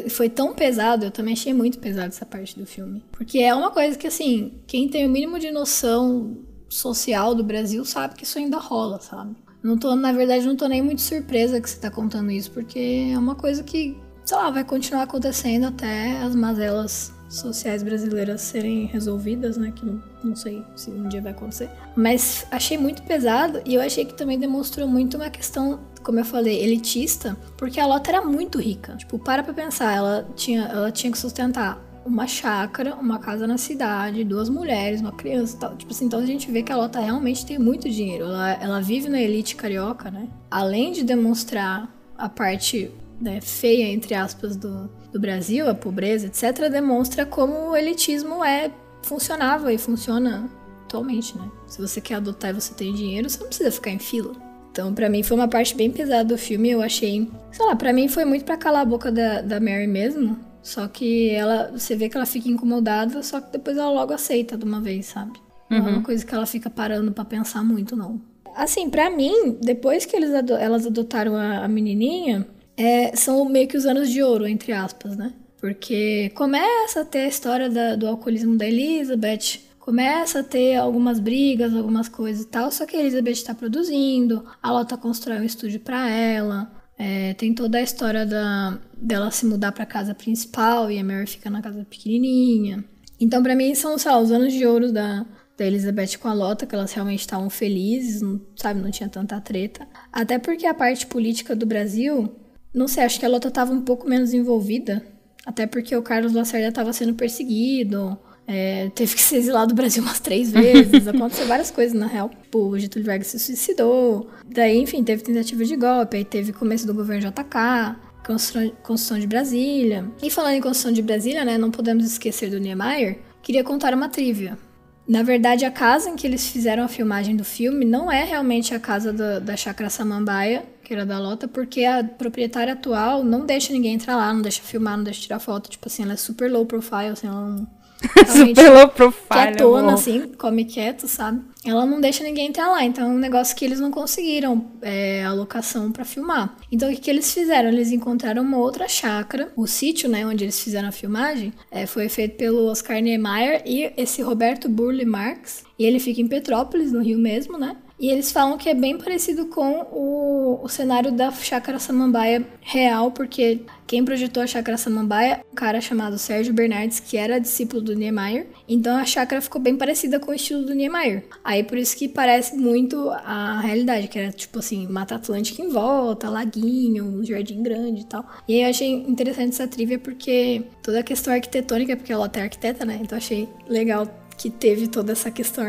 foi tão pesado, eu também achei muito pesado essa parte do filme. Porque é uma coisa que, assim, quem tem o mínimo de noção social do Brasil sabe que isso ainda rola, sabe? Não tô, na verdade, não tô nem muito surpresa que você tá contando isso, porque é uma coisa que, sei lá, vai continuar acontecendo até as mazelas sociais brasileiras serem resolvidas, né? Que não, sei se um dia vai acontecer. Mas achei muito pesado e eu achei que também demonstrou muito uma questão, como eu falei, elitista, porque a Lota era muito rica. Tipo, para pra pensar, ela tinha, ela tinha que sustentar uma chácara, uma casa na cidade, duas mulheres, uma criança e tal. Tipo assim, então a gente vê que a Lota realmente tem muito dinheiro. Ela, ela vive na elite carioca, né? Além de demonstrar a parte né, feia, entre aspas, do, do Brasil, a pobreza, etc., demonstra como o elitismo é funcionava e funciona atualmente, né? Se você quer adotar e você tem dinheiro, você não precisa ficar em fila. Então, pra mim, foi uma parte bem pesada do filme. Eu achei. Sei lá, pra mim foi muito pra calar a boca da, da Mary mesmo. Só que ela. Você vê que ela fica incomodada, só que depois ela logo aceita de uma vez, sabe? Não é uma coisa que ela fica parando para pensar muito, não. Assim, pra mim, depois que eles ado elas adotaram a, a menininha, é, são meio que os anos de ouro, entre aspas, né? Porque começa a ter a história da- do alcoolismo da Elizabeth, começa a ter algumas brigas, algumas coisas e tal, só que a Elizabeth tá produzindo, a Lota constrói um estúdio pra ela, é, tem toda a história da, dela se mudar pra casa principal e a Mary fica na casa pequenininha. Então, pra mim, são, sei lá, os anos de ouro da, da Elizabeth com a Lota, que elas realmente estavam felizes, não, sabe, não tinha tanta treta. Até porque a parte política do Brasil, não sei, acho que a Lota tava um pouco menos envolvida. Até porque o Carlos Lacerda tava sendo perseguido, é, teve que se exilar do Brasil umas três vezes, aconteceu várias coisas na real. Tipo, O Getúlio Vargas se suicidou, daí, enfim, teve tentativa de golpe, aí teve começo do governo JK, Construção, de Brasília. E falando em Construção de Brasília, né, não podemos esquecer do Niemeyer, queria contar uma trivia. Na verdade, a casa em que eles fizeram a filmagem do filme não é realmente a casa da, da Chácara Samambaia, que era da Lota, porque a proprietária atual não deixa ninguém entrar lá, não deixa filmar, não deixa tirar foto. Tipo assim, ela é super low profile, assim, ela não. Super low profile. quietona, amor. assim, come quieto, sabe? Ela não deixa ninguém entrar lá, então é um negócio que eles não conseguiram é, alocação pra filmar. Então o que, que eles fizeram? Eles encontraram uma outra chácara, o sítio, né, onde eles fizeram a filmagem, é, foi feito pelo Oscar Niemeyer e esse Roberto Burle Marx, e ele fica em Petrópolis, no Rio mesmo, né? E eles falam que é bem parecido com o, o cenário da Chácara Samambaia real, porque quem projetou a Chácara Samambaia um cara chamado Sérgio Bernardes, que era discípulo do Niemeyer. Então a chácara ficou bem parecida com o estilo do Niemeyer. Aí por isso que parece muito a realidade, que era tipo assim, Mata Atlântica em volta, laguinho, um jardim grande e tal. E aí eu achei interessante essa trivia porque toda a questão arquitetônica, porque ela é arquiteta, né? Então achei legal que teve toda essa questão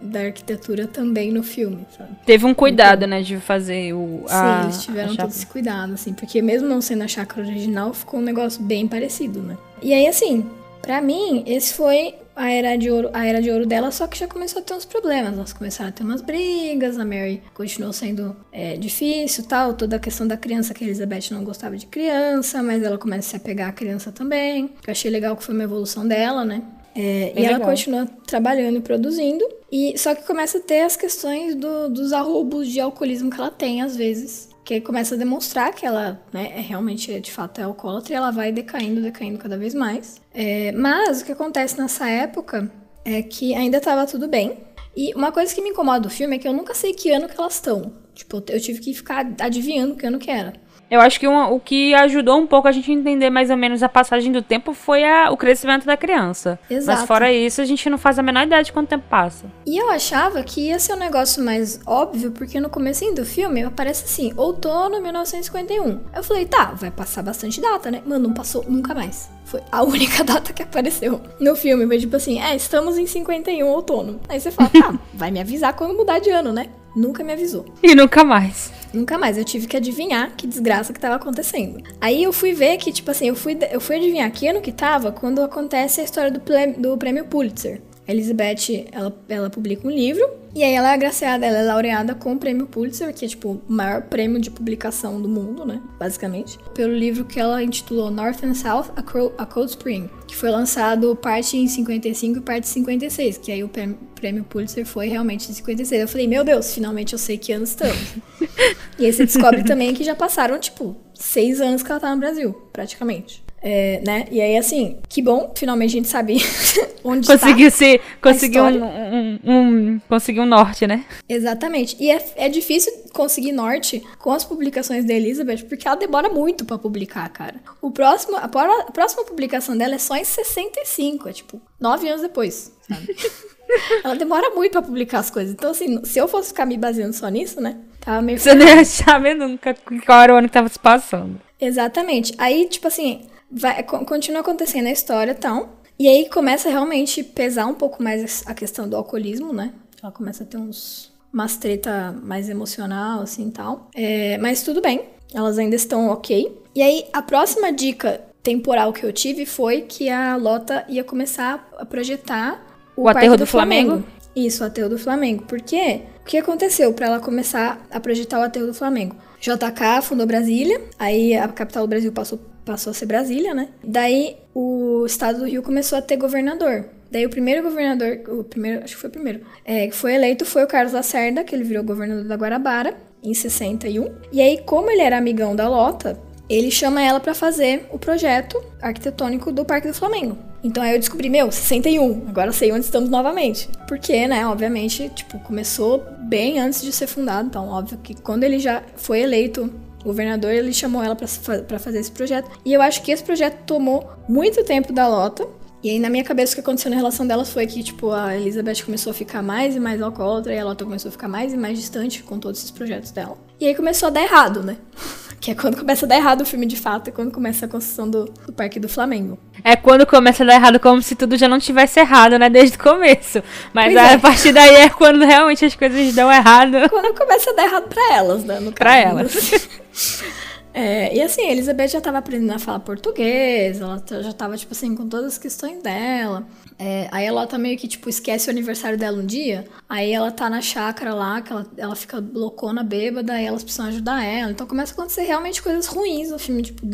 da arquitetura também no filme, sabe? Teve um cuidado, né, de fazer o. Sim, a- eles a tiveram todo esse cuidado, assim, porque mesmo não sendo a chácara original, ficou um negócio bem parecido, né? E aí, assim, pra mim, esse foi a era de ouro, a era de ouro dela, só que já começou a ter uns problemas. Elas começaram a ter umas brigas, a Mary continuou sendo é, difícil tal, toda a questão da criança, que a Elizabeth não gostava de criança, mas ela começa a se apegar à criança também. Eu achei legal que foi uma evolução dela, né? É, e Bem ela legal. continua trabalhando e produzindo. E só que começa a ter as questões do- dos arroubos de alcoolismo que ela tem, às vezes. Que começa a demonstrar que ela né, é realmente, de fato, é alcoólatra e ela vai decaindo, decaindo cada vez mais. É, mas o que acontece nessa época é que ainda tava tudo bem. E uma coisa que me incomoda do filme é que eu nunca sei que ano que elas estão. Tipo, eu tive que ficar adivinhando que ano que era. Eu acho que uma- o que ajudou um pouco a gente a entender mais ou menos a passagem do tempo foi a- o crescimento da criança. Exato. Mas fora isso, a gente não faz a menor ideia de quanto tempo passa. E eu achava que ia ser um negócio mais óbvio, porque no comecinho do filme aparece assim, outono 1951. Eu falei, tá, vai passar bastante data, né? Mano, não passou nunca mais. Foi a única data que apareceu no filme. Foi tipo assim, é, estamos em 51 outono. Aí você fala, tá, vai me avisar quando mudar de ano, né? Nunca me avisou. E nunca mais. Nunca mais. Eu tive que adivinhar que desgraça que tava acontecendo. Aí eu fui ver que, tipo assim, eu fui, eu fui adivinhar que ano que tava quando acontece a história do, ple- do prêmio Pulitzer. A Elizabeth, ela, ela publica um livro e aí ela é agraciada, ela é laureada com o prêmio Pulitzer, que é tipo o maior prêmio de publicação do mundo, né? Basicamente. Pelo livro que ela intitulou North and South, A Cold Spring, que foi lançado parte em 55 e parte em 56, que aí o prêmio, Pulitzer foi realmente em 56. Eu falei, meu Deus, finalmente eu sei que ano estamos. e aí você descobre também que já passaram, tipo, seis anos que ela tá no Brasil, praticamente. É, né? E aí, assim, que bom, finalmente a gente sabe onde Conseguiu está. se. Conseguiu um, um, um- Conseguiu um norte, né? Exatamente. E é, é difícil conseguir norte com as publicações da Elizabeth, porque ela demora muito pra publicar, cara. O próximo, a, a próxima publicação dela é só em 65, é tipo, nove anos depois, sabe? ela demora muito pra publicar as coisas. Então, assim, se eu fosse ficar me baseando só nisso, né? Tava meio Você não ia saber nunca qual era o ano que tava se passando. Exatamente. Aí, tipo assim, vai, co- continua acontecendo a história e tal. E aí começa realmente pesar um pouco mais a questão do alcoolismo, né? Ela começa a ter uns umas treta mais emocional, assim, e tal. É, mas tudo bem. Elas ainda estão ok. E aí, a próxima dica temporal que eu tive foi que a Lota ia começar a projetar o, O aterro do Flamengo? Isso, o aterro do Flamengo. Por quê? O que aconteceu para ela começar a projetar o aterro do Flamengo? JK fundou Brasília, aí a capital do Brasil passou, passou a ser Brasília, né? Daí o estado do Rio começou a ter governador. Daí o primeiro governador, o primeiro, acho que foi o primeiro, é, que foi eleito foi o Carlos Lacerda, que ele virou governador da Guarabara em 61. E aí, como ele era amigão da Lota, ele chama ela pra fazer o projeto arquitetônico do Parque do Flamengo. Então aí eu descobri, meu, 61, agora sei onde estamos novamente. Porque, né, obviamente, tipo, começou bem antes de ser fundado, então óbvio que quando ele já foi eleito governador, ele chamou ela pra fazer esse projeto. E eu acho que esse projeto tomou muito tempo da Lota. E aí, na minha cabeça, o que aconteceu na relação delas foi que, tipo, a Elizabeth começou a ficar mais e mais alcoólatra e a Lota começou a ficar mais e mais distante com todos esses projetos dela. E aí começou a dar errado, né? Que é quando começa a dar errado o filme de fato, é quando começa a construção do, do Parque do Flamengo. É quando começa a dar errado, como se tudo já não tivesse errado, né? Desde o começo. Mas a é. partir daí é quando realmente as coisas dão errado. Quando começa a dar errado pra elas, né? No Pra caso. elas. É, e assim, a Elizabeth já tava aprendendo a falar português, ela já tava, tipo assim, com todas as questões dela. É, aí ela tá meio que, tipo, esquece o aniversário dela um dia. Aí ela tá na chácara lá, que ela, ela fica loucona, bêbada, e elas precisam ajudar ela. Então começa a acontecer realmente coisas ruins no filme, tipo,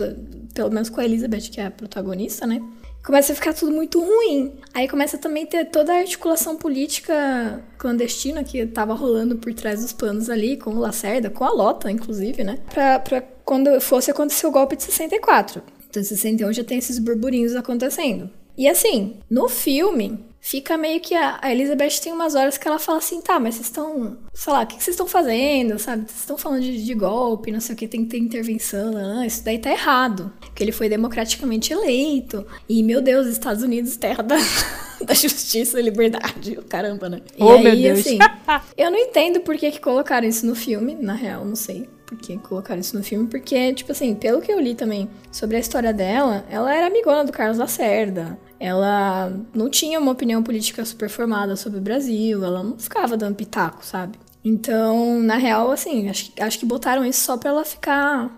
pelo menos com a Elizabeth, que é a protagonista, né? Começa a ficar tudo muito ruim. Aí começa também a ter toda a articulação política clandestina que tava rolando por trás dos panos ali, com o Lacerda, com a Lota, inclusive, né? Pra, pra quando fosse acontecer o golpe de 64. Então, em 61 já tem esses burburinhos acontecendo. E assim, no filme, fica meio que a, a Elizabeth tem umas horas que ela fala assim, tá, mas vocês estão, sei lá, o que vocês estão fazendo, sabe? Vocês estão falando de, de golpe, não sei o que, tem que ter intervenção, não, isso daí tá errado. Porque ele foi democraticamente eleito. E, meu Deus, Estados Unidos, terra da, da justiça e liberdade, caramba, né? E Oh, aí, meu Deus. assim, eu não entendo por que, que colocaram isso no filme, na real, não sei por que colocaram isso no filme, porque, tipo assim, pelo que eu li também sobre a história dela, ela era amigona do Carlos Lacerda. Ela não tinha uma opinião política super formada sobre o Brasil, ela não ficava dando pitaco, sabe? Então, na real, assim, acho, acho que botaram isso só pra ela ficar.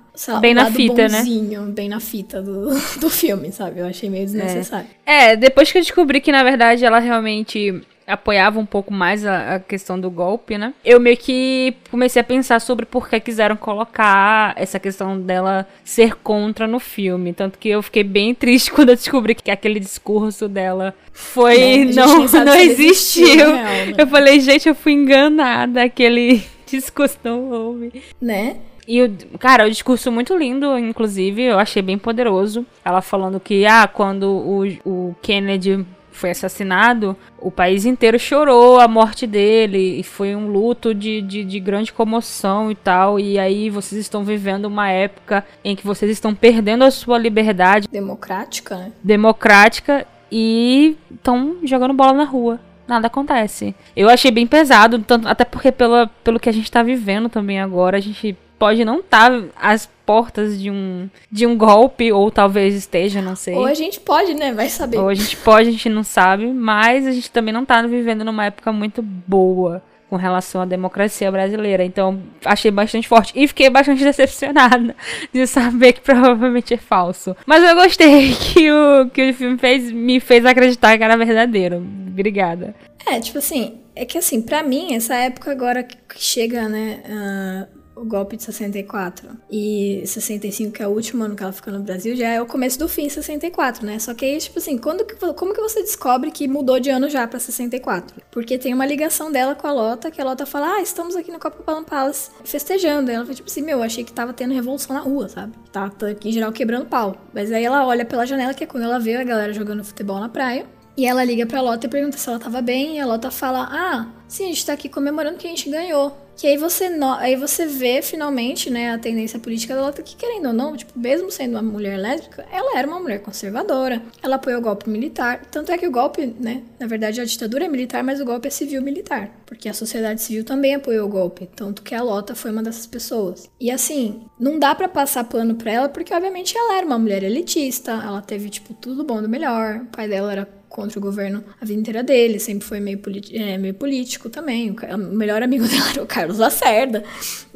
Bem na fita, né? bonzinho, Bem na fita do, do filme, sabe? Eu achei meio desnecessário. É, depois que eu descobri que, na verdade, ela realmente apoiava um pouco mais a, a questão do golpe, né? Eu meio que comecei a pensar sobre por que quiseram colocar essa questão dela ser contra no filme. Tanto que eu fiquei bem triste quando eu descobri que aquele discurso dela foi. Não, não ele existiu, real, né? Eu falei, gente, eu fui enganada. Aquele discurso não houve. Né? E, o, cara, o discurso muito lindo, inclusive, eu achei bem poderoso. Ela falando que, ah, quando o, o Kennedy foi assassinado, o país inteiro chorou a morte dele. E foi um luto de, de, de grande comoção e tal. E aí vocês estão vivendo uma época em que vocês estão perdendo a sua liberdade Democrática, né? democrática e estão jogando bola na rua. Nada acontece. Eu achei bem pesado, tanto, até porque pela, pelo que a gente tá vivendo também agora, a gente pode não estar às portas de um, de um golpe, ou talvez esteja, não sei. Ou a gente pode, né? Vai saber. Ou a gente pode, a gente não sabe, mas a gente também não tá vivendo numa época muito boa com relação à democracia brasileira. Então, achei bastante forte. E fiquei bastante decepcionada de saber que provavelmente é falso. Mas eu gostei que o, que o filme fez, me fez acreditar que era verdadeiro. Obrigada. É, tipo assim, é que assim, pra mim, essa época agora que chega, né, ah, o golpe de 64 e 65, que é o último ano que ela fica no Brasil, já é o começo do fim 64, né? Só que aí, tipo assim, quando como que você descobre que mudou de ano já pra 64? Porque tem uma ligação dela com a Lota, que a Lota fala, ah, estamos aqui no Copacabana Palace festejando. E ela fala, tipo assim, meu, eu achei que tava tendo revolução na rua, sabe? Tá, tá aqui em geral quebrando pau. Mas aí ela olha pela janela, que é quando ela vê a galera jogando futebol na praia. E ela liga pra Lota e pergunta se ela tava bem. E a Lota fala: Ah, sim, a gente tá aqui comemorando que a gente ganhou. Que aí você, no... aí você vê finalmente, né, a tendência política da Lota que, querendo ou não, tipo, mesmo sendo uma mulher lésbica, ela era uma mulher conservadora. Ela apoiou o golpe militar. Tanto é que o golpe, né, na verdade a ditadura é militar, mas o golpe é civil-militar. Porque a sociedade civil também apoiou o golpe. Tanto que a Lota foi uma dessas pessoas. E assim, não dá pra passar pano pra ela, porque obviamente ela era uma mulher elitista. Ela teve, tipo, tudo bom do melhor. O pai dela era contra o governo a vida inteira dele, sempre foi meio, é, meio político também. O, ca- o melhor amigo dela era o Carlos Lacerda,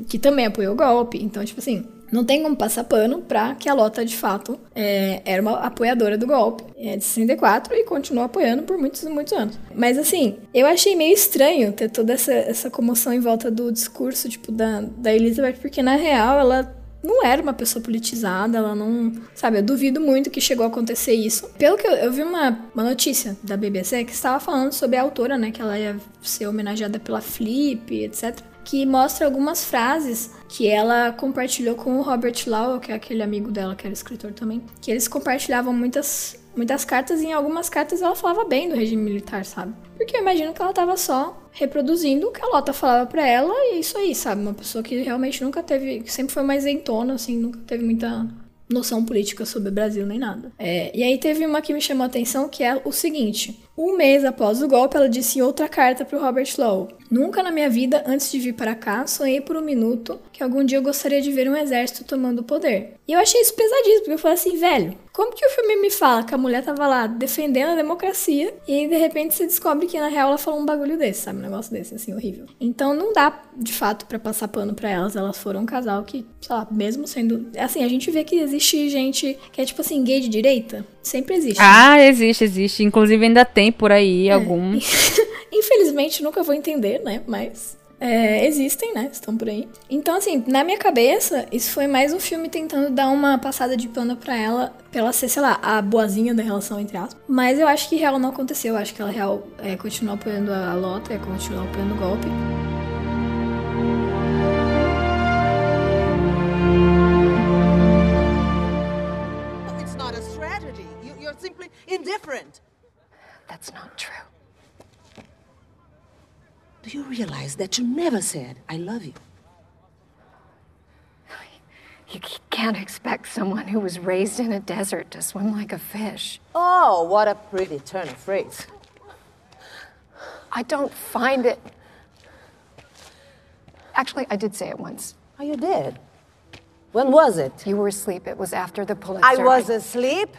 que também apoiou o golpe. Então, tipo assim, não tem como passar pano pra que a Lota, de fato, é, era uma apoiadora do golpe é, de 64 e continuou apoiando por muitos e muitos anos. Mas, assim, eu achei meio estranho ter toda essa, essa comoção em volta do discurso, tipo, da, da Elizabeth, porque, na real, ela não era uma pessoa politizada, ela não. Sabe, eu duvido muito que chegou a acontecer isso. Pelo que eu, eu vi uma, uma notícia da BBC que estava falando sobre a autora, né? Que ela ia ser homenageada pela Flip, etc que mostra algumas frases que ela compartilhou com o Robert Lowell, que é aquele amigo dela, que era escritor também, que eles compartilhavam muitas muitas cartas e em algumas cartas ela falava bem do regime militar, sabe? Porque eu imagino que ela tava só reproduzindo o que a Lota falava para ela e é isso aí, sabe? Uma pessoa que realmente nunca teve, que sempre foi mais isentona, assim, nunca teve muita noção política sobre o Brasil nem nada. É, e aí teve uma que me chamou a atenção que é o seguinte: um mês após o golpe, ela disse em outra carta para o Robert Lowe: Nunca na minha vida, antes de vir para cá, sonhei por um minuto que algum dia eu gostaria de ver um exército tomando o poder. E eu achei isso pesadíssimo, porque eu falei assim, velho, como que o filme me fala que a mulher tava lá defendendo a democracia e aí, de repente você descobre que na real ela falou um bagulho desse, sabe? Um negócio desse, assim, horrível. Então não dá, de fato, para passar pano para elas. Elas foram um casal que, sei lá, mesmo sendo. Assim, a gente vê que existe gente que é tipo assim, gay de direita. Sempre existe. Ah, existe, existe. Inclusive ainda tem por aí é. alguns. Infelizmente nunca vou entender, né? Mas é, existem, né? Estão por aí. Então, assim, na minha cabeça, isso foi mais um filme tentando dar uma passada de pano pra ela, pra ela ser, sei lá, a boazinha da relação, entre aspas. Mas eu acho que real não aconteceu. Eu acho que ela real é, continuou apoiando a Lota, é, continuou apoiando o golpe. Indifferent. That's not true. Do you realize that you never said, I love you? You can't expect someone who was raised in a desert to swim like a fish. Oh, what a pretty turn of phrase. I don't find it. Actually, I did say it once. Oh, you did? When was it? You were asleep. It was after the Pulitzer. I was asleep?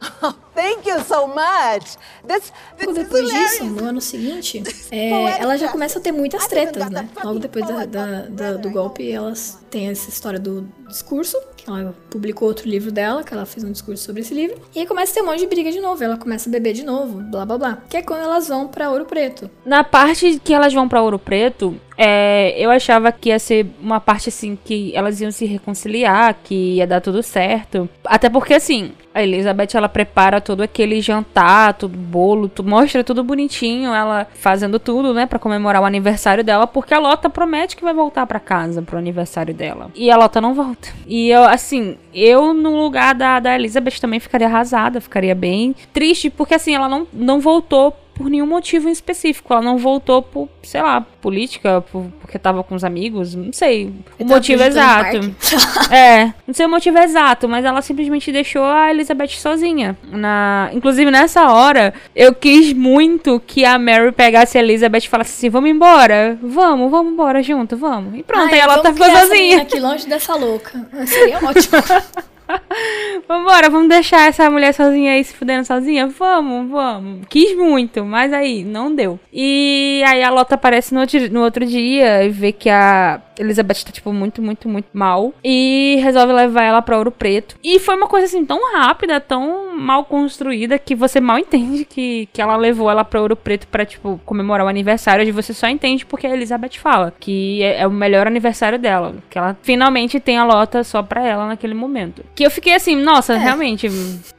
Thank you so much. This, this depois disso, no ano seguinte, é, ela já começa a ter muitas tretas, né? Logo depois da, da, da, do golpe, elas têm essa história do discurso, que ela publicou outro livro dela, que ela fez um discurso sobre esse livro. E aí começa a ter um monte de briga de novo. Ela começa a beber de novo, blá blá blá. Que é quando elas vão para Ouro Preto. Na parte que elas vão para Ouro Preto, é, eu achava que ia ser uma parte assim que elas iam se reconciliar, que ia dar tudo certo. Até porque assim, a Elizabeth ela prepara todo aquele jantar, todo bolo, tu, mostra tudo bonitinho, ela fazendo tudo, né, para comemorar o aniversário dela, porque a Lota promete que vai voltar para casa pro aniversário dela. E a Lota não volta. E eu, assim, eu no lugar da, da Elizabeth também ficaria arrasada, ficaria bem triste, porque assim, ela não, não voltou por nenhum motivo em específico. Ela não voltou por, sei lá, política, por, porque tava com os amigos, não sei o motivo exato. é, não sei o motivo exato, mas ela simplesmente deixou a Elizabeth sozinha. Na, inclusive nessa hora, eu quis muito que a Mary pegasse a Elizabeth e falasse assim: "Vamos embora. Vamos, vamos embora junto, vamos". E pronto, Ai, aí ela tá ficou sozinha aqui longe dessa louca. Seria ótimo. Vambora, vamos deixar essa mulher sozinha aí se fudendo sozinha? Vamos, vamos. Quis muito, mas aí não deu. E aí a Lota aparece no outro, no outro dia e vê que a Elizabeth tá, tipo, muito, muito, muito mal. E resolve levar ela pra Ouro Preto. E foi uma coisa assim tão rápida, tão mal construída, que você mal entende que, que ela levou ela pra Ouro Preto pra, tipo, comemorar o aniversário. E você só entende porque a Elizabeth fala que é, é o melhor aniversário dela. Que ela finalmente tem a Lota só pra ela naquele momento. Que eu fiquei assim, nossa, é. realmente,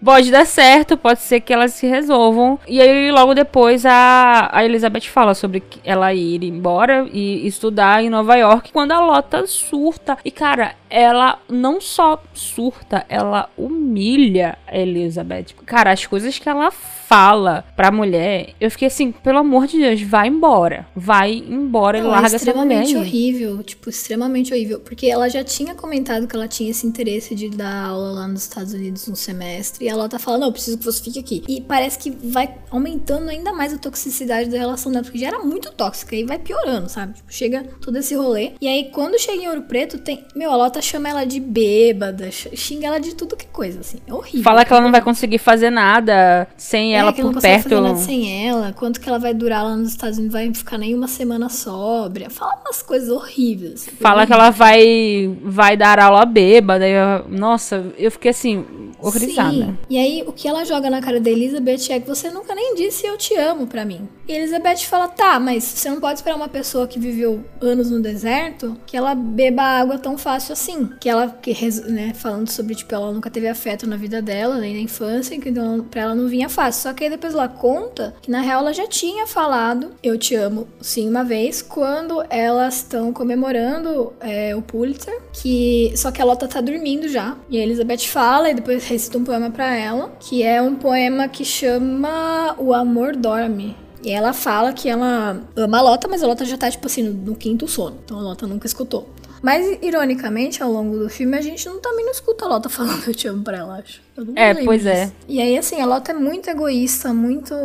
pode dar certo, pode ser que elas se resolvam. E aí, logo depois, a, a Elizabeth fala sobre ela ir embora e estudar em Nova York quando a Lota surta. E, cara, ela não só surta, ela humilha a Elizabeth. Cara, as coisas que ela fala pra mulher, eu fiquei assim, pelo amor de Deus, vai embora. Vai embora e larga essa mulher. extremamente horrível, tipo, extremamente horrível. Porque ela já tinha comentado que ela tinha esse interesse de dar aula lá nos Estados Unidos um semestre. E ela tá falando, não, eu preciso que você fique aqui. E parece que vai aumentando ainda mais a toxicidade da relação dela, porque já era muito tóxica e vai piorando, sabe? Tipo, chega todo esse rolê. E aí, quando chega em Ouro Preto, tem. Meu, a Lota Lota chama ela de bêbada, xinga ela de tudo que é coisa, assim. É horrível. Fala que ela não vai conseguir fazer nada sem É, ela não por consegue perto. fazer nada sem ela. Quanto que ela vai durar lá nos Estados Unidos? Vai ficar nem uma semana sóbria. Fala umas coisas horríveis. assim, Fala que ela vai vai dar aula bêbada. e eu- nossa, eu fiquei assim, horrorizada. Sim. E aí, o que ela joga na cara da Elizabeth é que você nunca nem disse eu te amo pra mim. E Elizabeth fala, tá, mas você não pode esperar uma pessoa que viveu anos no deserto que ela beba água tão fácil assim. Que ela, que, né, falando sobre, tipo, ela nunca teve afeto na vida dela, nem na infância, então pra ela não vinha fácil. Só que aí depois ela conta que na real ela já tinha falado eu te amo sim uma vez, quando elas estão comemorando é, o Pulitzer, que só que a Lota tá dormindo já. E a Elizabeth fala e depois recita um poema pra ela, que é um poema que chama O Amor Dorme. E ela fala que ela ama a Lota, mas a Lota já tá, tipo assim, no, no quinto sono. Então a Lota nunca escutou. Mas, ironicamente, ao longo do filme, a gente não, também não escuta a Lota falando eu te amo pra ela, acho. É, pois é. disso. E aí, assim, a Lota é muito egoísta, muito.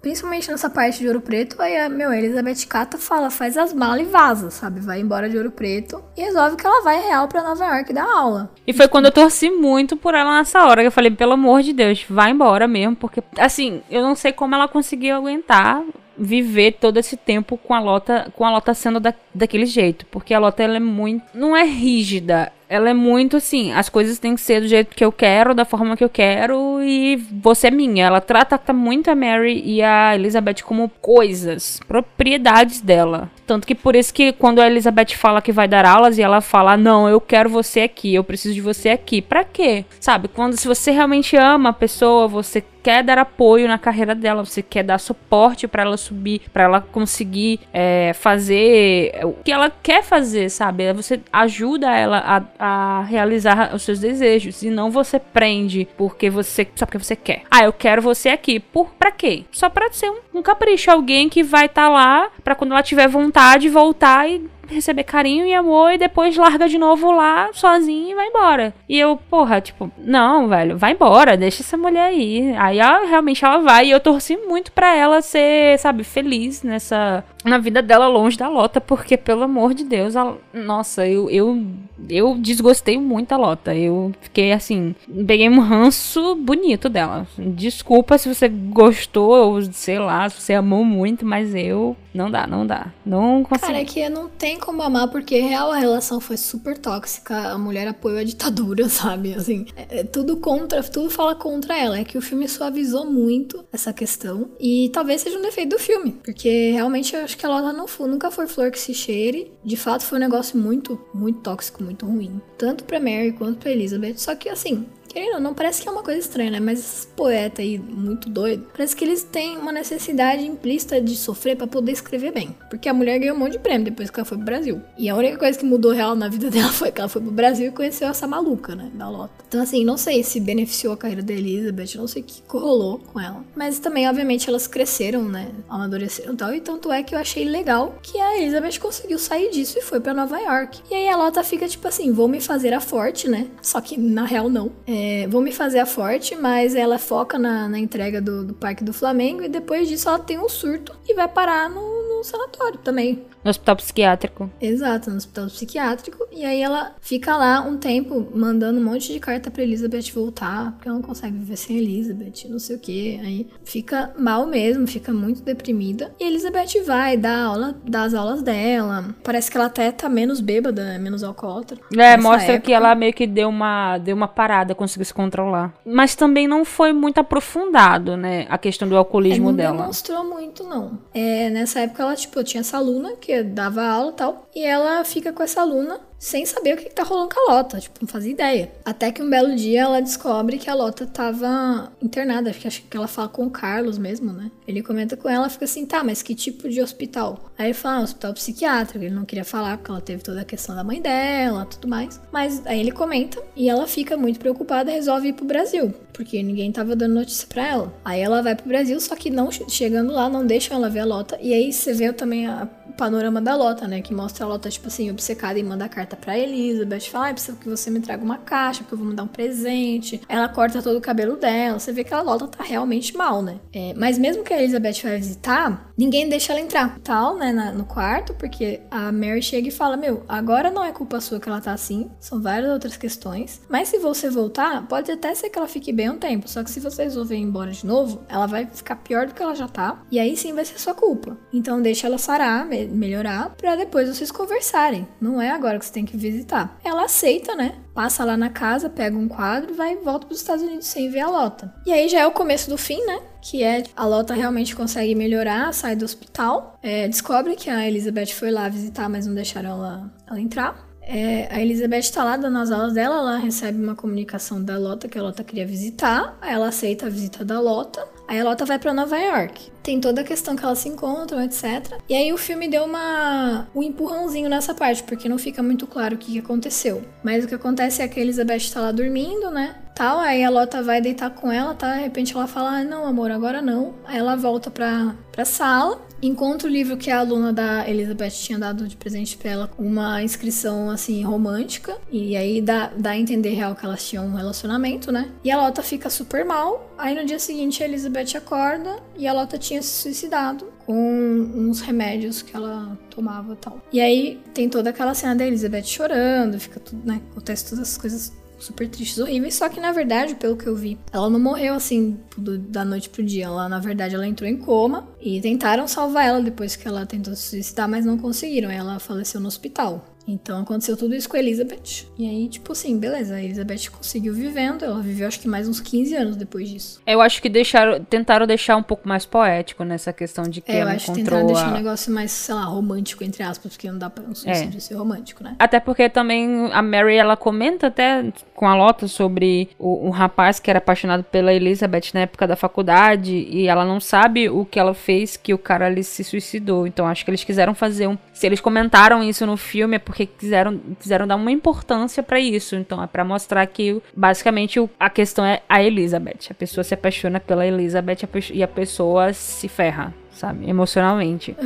Principalmente nessa parte de Ouro Preto, aí a meu, a Elizabeth Cata fala, faz as malas e vaza, sabe? Vai embora de Ouro Preto e resolve que ela vai real pra Nova York dar aula. E foi quando eu torci muito por ela nessa hora. Que eu falei, pelo amor de Deus, vai embora mesmo. Porque, assim, eu não sei como ela conseguiu aguentar viver todo esse tempo com a Lota, com a Lota sendo da, daquele jeito. Porque a Lota, ela é muito. Não é rígida. Ela é muito assim, as coisas têm que ser do jeito que eu quero, da forma que eu quero, e você é minha. Ela trata muito a Mary e a Elizabeth como coisas, propriedades dela. Tanto que por isso que quando a Elizabeth fala que vai dar aulas e ela fala, não, eu quero você aqui, eu preciso de você aqui. Pra quê? Sabe? Quando se você realmente ama a pessoa, você quer dar apoio na carreira dela, você quer dar suporte pra ela subir, pra ela conseguir é, fazer o que ela quer fazer, sabe? Você ajuda ela a, a realizar os seus desejos e não você prende porque você só porque você quer. Ah, eu quero você aqui. Por pra quê? Só pra ser um, um capricho, alguém que vai estar lá pra quando ela tiver vontade voltar e receber carinho e amor e depois larga de novo lá sozinha e vai embora. E eu, porra, tipo, não, velho, vai embora, deixa essa mulher aí. Aí ela, realmente ela vai e eu torci muito pra ela ser, sabe, feliz nessa na vida dela longe da Lota, porque pelo amor de Deus, a, nossa, eu, eu eu desgostei muito da Lota. Eu fiquei assim, peguei um ranço bonito dela. Desculpa se você gostou ou sei lá, se você amou muito, mas eu não dá, não dá. Não consigo. Cara, é que não tem como amar, porque real a relação foi super tóxica. A mulher apoiou a ditadura, sabe? Assim, é, é tudo contra, tudo fala contra ela. É que o filme suavizou muito essa questão. E talvez seja um defeito do filme. Porque realmente eu acho que a Lola não foi, nunca foi flor que se cheire. De fato, foi um negócio muito, muito tóxico, muito ruim. Tanto pra Mary quanto pra Elizabeth. Só que assim, Querendo ou não, parece que é uma coisa estranha, né? Mas esses poetas aí, muito doido, parece que eles têm uma necessidade implícita de sofrer pra poder escrever bem. Porque a mulher ganhou um monte de prêmio depois que ela foi pro Brasil. E a única coisa que mudou real na vida dela foi que ela foi pro Brasil e conheceu essa maluca, né? Da Lota. Então, assim, não sei se beneficiou a carreira da Elizabeth, não sei o que rolou com ela. Mas também, obviamente, elas cresceram, né? Amadureceram e tal. E tanto é que eu achei legal que a Elizabeth conseguiu sair disso e foi pra Nova York. E aí a Lota fica tipo assim: vou me fazer a forte, né? Só que na real não. É, vou me fazer a forte, mas ela foca na, na entrega do, do Parque do Flamengo e depois disso ela tem um surto e vai parar no, no sanatório também. No hospital psiquiátrico. Exato, no hospital psiquiátrico. E aí ela fica lá um tempo mandando um monte de carta pra Elizabeth voltar, porque ela não consegue viver sem Elizabeth, não sei o que. Aí fica mal mesmo, fica muito deprimida. E Elizabeth vai dar aula, dar as aulas dela. Parece que ela até tá menos bêbada, menos alcoólatra. É, mostra época. que ela meio que deu uma, deu uma parada, conseguiu se controlar. Mas também não foi muito aprofundado, né? A questão do É, alcoolismo não dela. demonstrou muito, não. É, nessa época, ela, tipo, tinha essa aluna que dava aula e tal. E ela fica com essa aluna sem saber o que, que tá rolando com a Lota. Tipo, não fazia ideia. Até que um belo dia ela descobre que a Lota tava internada. Acho que, acho que ela fala com o Carlos mesmo, né? Ele comenta com ela, fica assim, tá, mas que tipo de hospital? Aí ele fala, ah, hospital psiquiátrico. Ele não queria falar porque ela teve toda a questão da mãe dela, tudo mais. Mas aí ele comenta e ela fica muito preocupada e resolve ir pro Brasil. Porque ninguém tava dando notícia pra ela. Aí ela vai pro Brasil, só que não chegando lá, não deixam ela ver a Lota. E aí você vê também a o panorama da Lota, né? Que mostra a Lota, tipo assim, obcecada em mandar carta pra Elizabeth. Fala, ah, preciso que você me traga uma caixa, porque eu vou me dar um presente. Ela corta todo o cabelo dela. Você vê que a Lota tá realmente mal, né? É, mas mesmo que a Elizabeth vai visitar, ninguém deixa ela entrar, tal, né? Na, no quarto, porque a Mary chega e fala: Meu, agora não é culpa sua que ela tá assim. São várias outras questões. Mas se você voltar, pode até ser que ela fique bem um tempo. Só que se você resolver ir embora de novo, ela vai ficar pior do que ela já tá. E aí sim vai ser sua culpa. Então deixa ela sarar, me melhorar, para depois vocês conversarem. Não é agora que você tem que visitar. Ela aceita, né? Passa lá na casa, pega um quadro, vai e volta para os Estados Unidos sem ver a Lota. E aí já é o começo do fim, né? Que é a Lota realmente consegue melhorar, sai do hospital, é, descobre que a Elizabeth foi lá visitar, mas não deixaram ela, ela entrar. É, a Elizabeth tá lá dando as aulas dela, ela recebe uma comunicação da Lota que a Lota queria visitar, ela aceita a visita da Lota, aí a Lota vai para Nova York. Tem toda a questão que elas se encontram, etc. E aí o filme deu uma um empurrãozinho nessa parte, porque não fica muito claro o que aconteceu. Mas o que acontece é que a Elizabeth tá lá dormindo, né? Tal, aí a Lota vai deitar com ela, tá? De repente ela fala: ah, "Não, amor, agora não". Aí ela volta pra, pra sala encontra o livro que a aluna da Elizabeth tinha dado de presente pra ela, uma inscrição assim romântica, e aí dá, dá a entender real que elas tinham um relacionamento, né? E a Lota fica super mal. Aí no dia seguinte a Elizabeth acorda e a Lota tinha se suicidado com uns remédios que ela tomava e tal. E aí tem toda aquela cena da Elizabeth chorando, fica tudo, né? Acontece todas as coisas super tristes, horríveis. Só que, na verdade, pelo que eu vi, ela não morreu assim do, da noite pro dia. Ela, na verdade, ela entrou em coma e tentaram salvar ela depois que ela tentou se suicidar, mas não conseguiram. Ela faleceu no hospital. Então aconteceu tudo isso com a Elizabeth. E aí, tipo assim, beleza, a Elizabeth conseguiu vivendo. Ela viveu acho que mais uns 15 anos depois disso. Eu acho que deixaram, tentaram deixar um pouco mais poético nessa questão de que é, eu ela acho que encontrou tentaram a... deixar um negócio mais, sei lá, romântico, entre aspas, porque não dá pra um suicídio É. ser romântico, né? Até porque também a Mary, ela comenta até com a Lota sobre o, um rapaz que era apaixonado pela Elizabeth na época da faculdade e ela não sabe o que ela fez que o cara ali se suicidou. Então acho que eles quiseram fazer um... Se eles comentaram isso no filme é porque quiseram, quiseram dar uma importância pra isso. Então é pra mostrar que basicamente a questão é a Elizabeth. A pessoa se apaixona pela Elizabeth e a pessoa se ferra, sabe? Emocionalmente.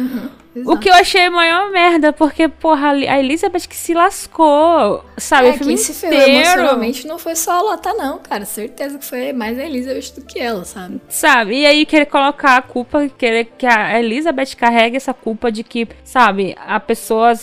O que eu achei maior merda, porque, porra, a Elizabeth que se lascou, sabe? É, o filme quem se inteiro, emocionalmente não foi só a Lota, não, cara. Certeza que foi mais a Elizabeth do que ela, sabe? sabe? E aí querer colocar a culpa, querer que a Elizabeth carregue essa culpa de que, sabe, a pessoa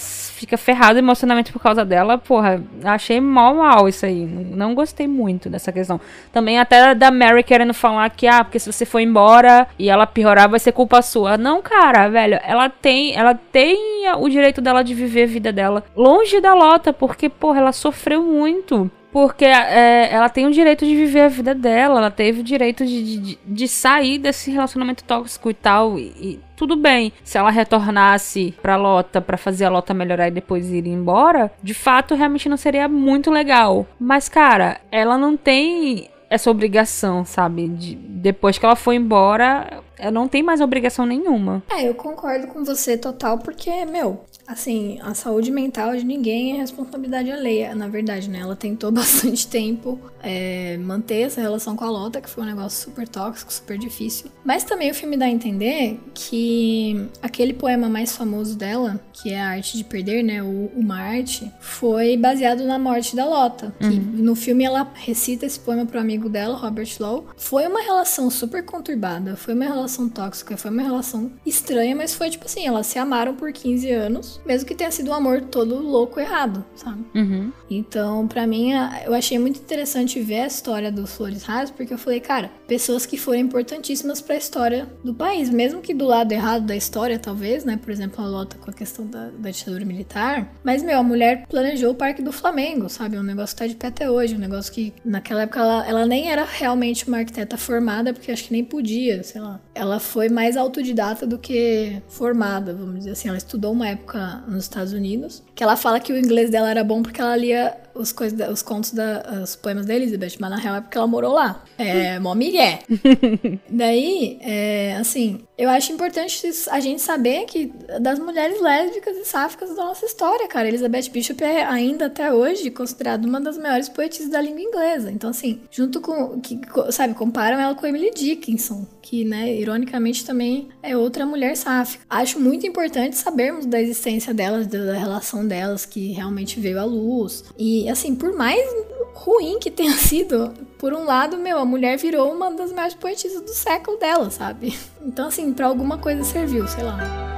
fica ferrada emocionalmente por causa dela, porra, achei mal mal isso aí. Não gostei muito dessa questão. Também até da Mary querendo falar que, ah, porque se você for embora e ela piorar, vai ser culpa sua. Não, cara, velho, ela tem, ela tem o direito dela de viver a vida dela longe da Lota, porque, porra, ela sofreu muito. Porque é, ela tem o direito de viver a vida dela, ela teve o direito de, de, de sair desse relacionamento tóxico e tal. E, e tudo bem, se ela retornasse pra Lota pra fazer a Lota melhorar e depois ir embora, de fato realmente não seria muito legal. Mas, cara, ela não tem essa obrigação, sabe? De, depois que ela foi embora, ela não tem mais obrigação nenhuma. É, eu concordo com você total, porque, meu, assim, a saúde mental de ninguém é responsabilidade alheia, na verdade, né? Ela tentou bastante tempo é, manter essa relação com a Lota, que foi um negócio super tóxico, super difícil. Mas também o filme dá a entender que aquele poema mais famoso dela, que é a Arte de Perder, né? O Uma Arte, foi baseado na morte da Lota. Que no filme ela recita esse poema pro amigo dela, Robert Lowe. Foi uma relação super conturbada, foi uma relação tóxica, foi uma relação estranha, mas foi tipo assim, elas se amaram por 15 anos, mesmo que tenha sido um amor todo louco errado, sabe? Uhum. Então, pra mim, a- eu achei muito interessante ver a história dos Flores Raras, porque eu falei, cara, pessoas que foram importantíssimas pra história do país, mesmo que do lado errado da história, talvez, né? Por exemplo, a Lota com a questão da, da ditadura militar. Mas, meu, a mulher planejou o Parque do Flamengo, sabe? É um negócio que tá de pé até hoje, um negócio que naquela época ela, ela nem era realmente uma arquiteta formada, porque acho que nem podia, sei lá. Ela foi mais autodidata do que formada, vamos dizer assim. Ela estudou uma época nos Estados Unidos, que ela fala que o inglês dela era bom porque ela lia os, coisas da- os contos, da, os poemas da Elizabeth, mas na real é porque ela morou lá. É, mó migué. Daí, é, assim, eu acho importante a gente saber que das mulheres lésbicas e sáficas da nossa história, cara. Elizabeth Bishop é ainda até hoje considerada uma das maiores poetisas da língua inglesa. Então, assim, junto com, que, sabe, comparam ela com Emily Dickinson, que, né, ironicamente também é outra mulher sáfica. Acho muito importante sabermos da existência delas, da relação delas, que realmente veio à luz. E, assim, por mais ruim que tenha sido, por um lado, meu, a mulher virou uma das maiores poetisas do século dela, sabe? Então, assim, para alguma coisa serviu, sei lá.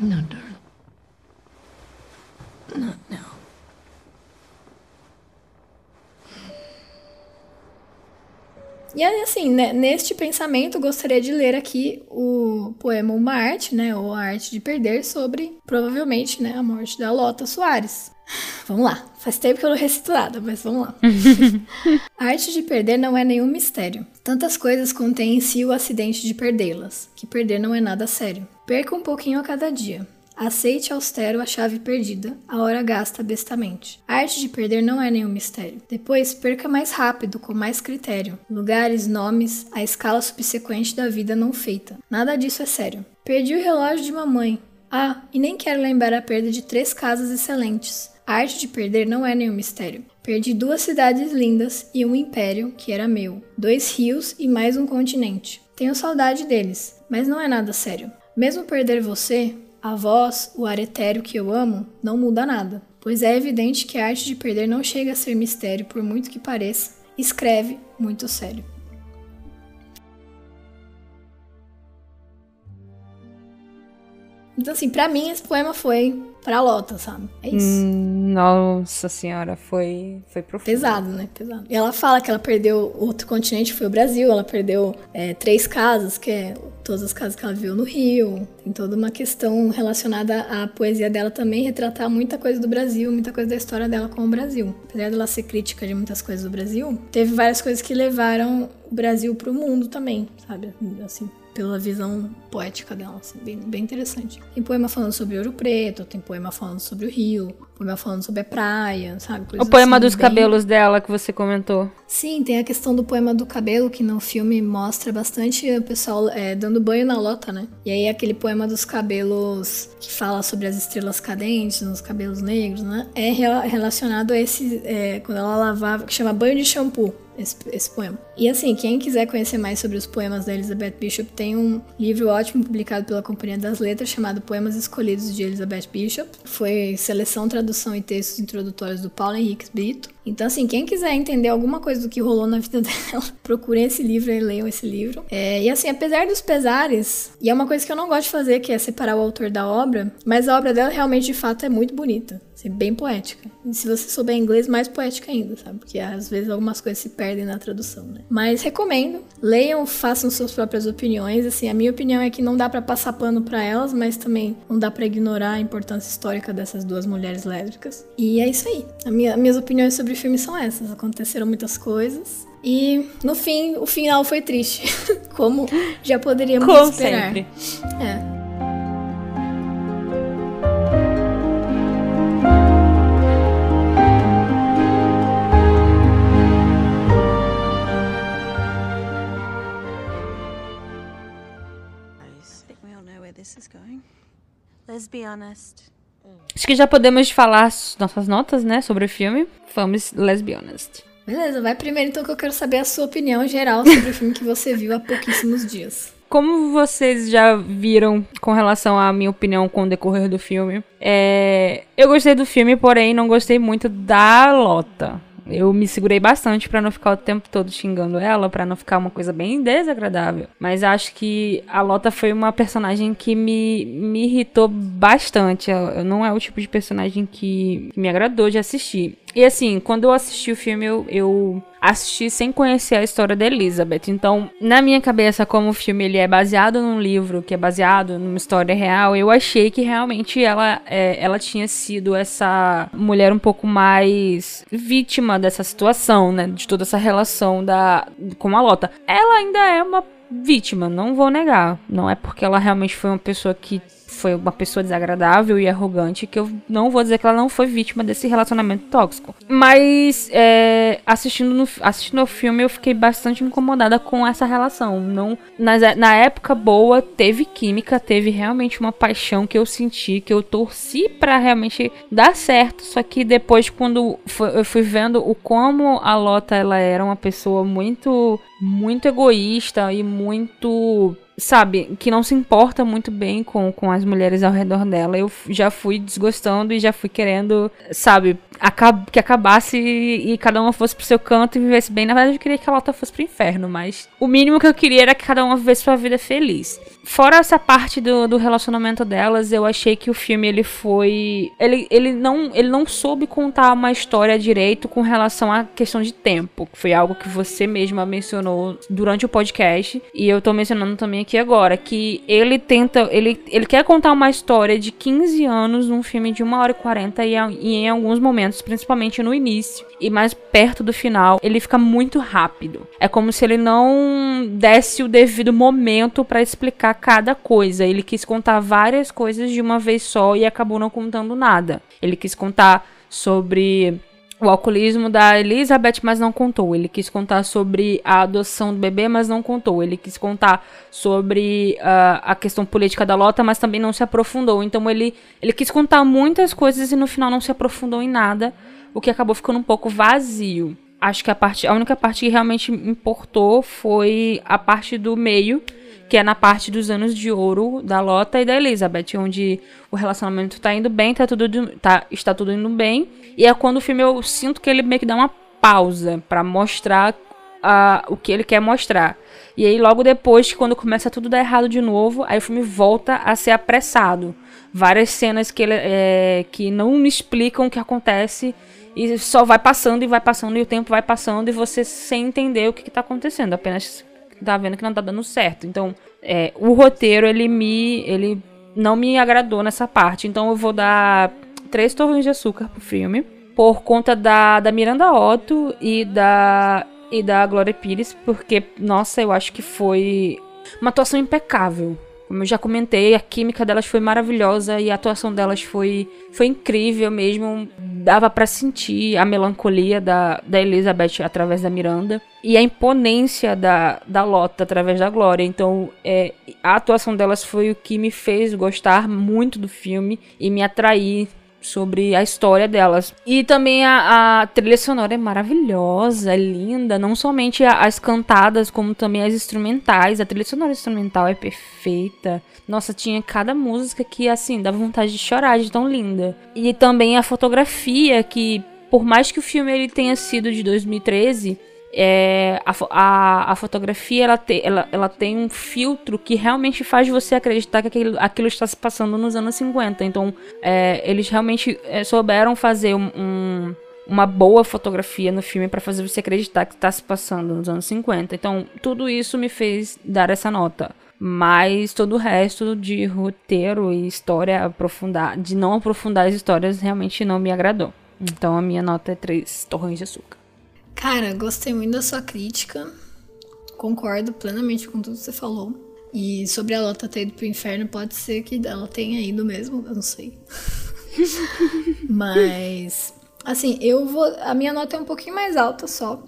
No, darling. Not now. E aí, assim, né, neste pensamento, gostaria de ler aqui o poema Uma Arte, né, ou A Arte de Perder, sobre, provavelmente, né, a morte da Lota Soares. Vamos lá, faz tempo que eu não recito nada, mas vamos lá. a arte de perder não é nenhum mistério. Tantas coisas contêm em si o acidente de perdê-las, que perder não é nada sério. Perca um pouquinho a cada dia. Aceite austero a chave perdida, a hora gasta bestamente. A arte de perder não é nenhum mistério. Depois, perca mais rápido, com mais critério. Lugares, nomes, a escala subsequente da vida não feita. Nada disso é sério. Perdi o relógio de mamãe. Ah, e nem quero lembrar a perda de três casas excelentes. A arte de perder não é nenhum mistério. Perdi duas cidades lindas e um império, que era meu, dois rios e mais um continente. Tenho saudade deles, mas não é nada sério. Mesmo perder você, a voz, o ar etéreo que eu amo, não muda nada, pois é evidente que a arte de perder não chega a ser mistério, por muito que pareça. Escreve muito sério. Então, assim, pra mim esse poema foi pra Lota, sabe? É isso. Hum, nossa senhora, foi, foi profundo. Pesado, né? Pesado. E ela fala que ela perdeu outro continente, foi o Brasil. Ela perdeu é, três casas, que é todas as casas que ela viu no Rio. Tem toda uma questão relacionada à poesia dela também, retratar muita coisa do Brasil, muita coisa da história dela com o Brasil. Apesar dela ser crítica de muitas coisas do Brasil, teve várias coisas que levaram o Brasil pro mundo também, sabe? Assim, pela visão poética dela, assim, bem, bem interessante. Tem poema falando sobre Ouro Preto, tem poema falando sobre o rio, poema falando sobre a praia, sabe? O poema assim, dos bem... cabelos dela que você comentou. Sim, tem a questão do poema do cabelo, que no filme mostra bastante o pessoal é, dando banho na lota, né? E aí aquele poema dos cabelos que fala sobre as estrelas cadentes, nos cabelos negros, né? É relacionado a esse, é, quando ela lavava, que chama banho de shampoo esse, esse poema. E assim, quem quiser conhecer mais sobre os poemas da Elizabeth Bishop, tem um livro ótimo publicado pela Companhia das Letras chamado Poemas Escolhidos de Elizabeth Bishop. Foi seleção, tradução e textos introdutórios do Paulo Henrique Brito. Então, assim, quem quiser entender alguma coisa do que rolou na vida dela, procurem esse livro e leiam esse livro. É, e assim, apesar dos pesares, e é uma coisa que eu não gosto de fazer, que é separar o autor da obra, mas a obra dela realmente, de fato, é muito bonita. Assim, bem poética. E se você souber inglês, mais poética ainda, sabe? Porque às vezes algumas coisas se perdem na tradução, né? Mas recomendo. Leiam, façam suas próprias opiniões. Assim, a minha opinião é que não dá para passar pano para elas, mas também não dá para ignorar a importância histórica dessas duas mulheres lésbicas. E é isso aí. Minha, minhas opiniões sobre filme são essas. Aconteceram muitas coisas. E no fim, o final foi triste. Como já poderíamos Como esperar. Sempre. É. Let's be honest. Acho que já podemos falar nossas notas, né, sobre o filme. Vamos, honest. Beleza, vai primeiro então que eu quero saber a sua opinião geral sobre o filme que você viu há pouquíssimos dias. Como vocês já viram com relação à minha opinião com o decorrer do filme, é... eu gostei do filme, porém não gostei muito da Lota. Eu me segurei bastante para não ficar o tempo todo xingando ela, para não ficar uma coisa bem desagradável. Mas acho que a Lota foi uma personagem que me, me irritou bastante. Eu, não é o tipo de personagem que, que me agradou de assistir. E assim, quando eu assisti o filme, eu, eu assisti sem conhecer a história da Elizabeth. Então, na minha cabeça, como o filme ele é baseado num livro que é baseado numa história real, eu achei que realmente ela, é, ela tinha sido essa mulher um pouco mais vítima dessa situação, né? De toda essa relação da, com a Lota. Ela ainda é uma vítima, não vou negar. Não é porque ela realmente foi uma pessoa que foi uma pessoa desagradável e arrogante, que eu não vou dizer que ela não foi vítima desse relacionamento tóxico. Mas é, assistindo, no, assistindo ao filme, eu fiquei bastante incomodada com essa relação. Não, na, na época boa, teve química, teve realmente uma paixão que eu senti, que eu torci para realmente dar certo. Só que depois, quando eu fui vendo o como a Lota ela era uma pessoa muito, muito egoísta e muito sabe, que não se importa muito bem com, com as mulheres ao redor dela. Eu já fui desgostando e já fui querendo, sabe, acab que acabasse e, e, cada uma fosse pro seu canto e vivesse bem. Na verdade, eu queria que a Lota fosse pro inferno, mas o mínimo que eu queria era que cada uma vivesse sua vida feliz. Fora essa parte do, do relacionamento delas, eu achei que o filme ele foi. Ele, ele, não, ele não soube contar uma história direito com relação à questão de tempo. Foi algo que você mesma mencionou durante o podcast. E eu tô mencionando também aqui agora. Que ele tenta. Ele, ele quer contar uma história de 15 anos num filme de 1 hora e 40 e, e em alguns momentos, principalmente no início e mais perto do final, ele fica muito rápido. É como se ele não desse o devido momento para explicar cada coisa. Ele quis contar várias coisas de uma vez só e acabou não contando nada. Ele quis contar sobre o alcoolismo da Elizabeth, mas não contou. Ele quis contar sobre a adoção do bebê, mas não contou. Ele quis contar sobre uh, a questão política da Lota, mas também não se aprofundou. Então ele, ele quis contar muitas coisas e no final não se aprofundou em nada o que acabou ficando um pouco vazio. Acho que a parte, a única parte que realmente importou foi a parte do meio, que é na parte dos anos de ouro da Lota e da Elizabeth, onde o relacionamento tá indo bem, tá tudo tá, está tudo indo bem, e é quando o filme eu sinto que ele meio que dá uma pausa para mostrar uh, o que ele quer mostrar. E aí logo depois, quando começa tudo dar errado de novo, aí o filme volta a ser apressado. Várias cenas que, ele, é, que não me explicam o que acontece e só vai passando e vai passando e o tempo vai passando e você sem entender o que, está acontecendo, apenas tá vendo que não tá dando certo. Então, é, o roteiro ele me ele não me agradou nessa parte. Então eu vou dar três torres de açúcar pro filme por conta da, da Miranda Otto e da e da Glória Pires, porque nossa, eu acho que foi uma atuação impecável. Como eu já comentei, a química delas foi maravilhosa e a atuação delas foi, foi incrível mesmo. Dava para sentir a melancolia da, da Elizabeth através da Miranda e a imponência da, da Lota através da Glória. Então, é, a atuação delas foi o que me fez gostar muito do filme e me atrair sobre a história delas. E também a, a, trilha sonora é maravilhosa, é linda, não somente as cantadas, como também as instrumentais. A trilha sonora instrumental é perfeita. Nossa, tinha cada música que, assim, dava vontade de chorar de tão linda. E também a fotografia, que por mais que o filme ele tenha sido de 2013, é, a, a, a, fotografia ela, te, ela, ela tem um filtro que realmente faz você acreditar que aquilo, aquilo está se passando nos anos 50. Então, é, eles realmente é, souberam fazer um, um, uma boa fotografia no filme para fazer você acreditar que está se passando nos anos 50. Então, tudo isso me fez dar essa nota. Mas todo o resto de roteiro e história aprofundar, de não aprofundar as histórias, realmente não me agradou. Então a minha nota é 3 torrões de açúcar. Cara, gostei muito da sua crítica. Concordo plenamente com tudo que você falou. E sobre a Lota ter ido pro inferno, pode ser que ela tenha ido mesmo, eu não sei. Mas, assim, eu vou. A minha nota é um pouquinho mais alta só.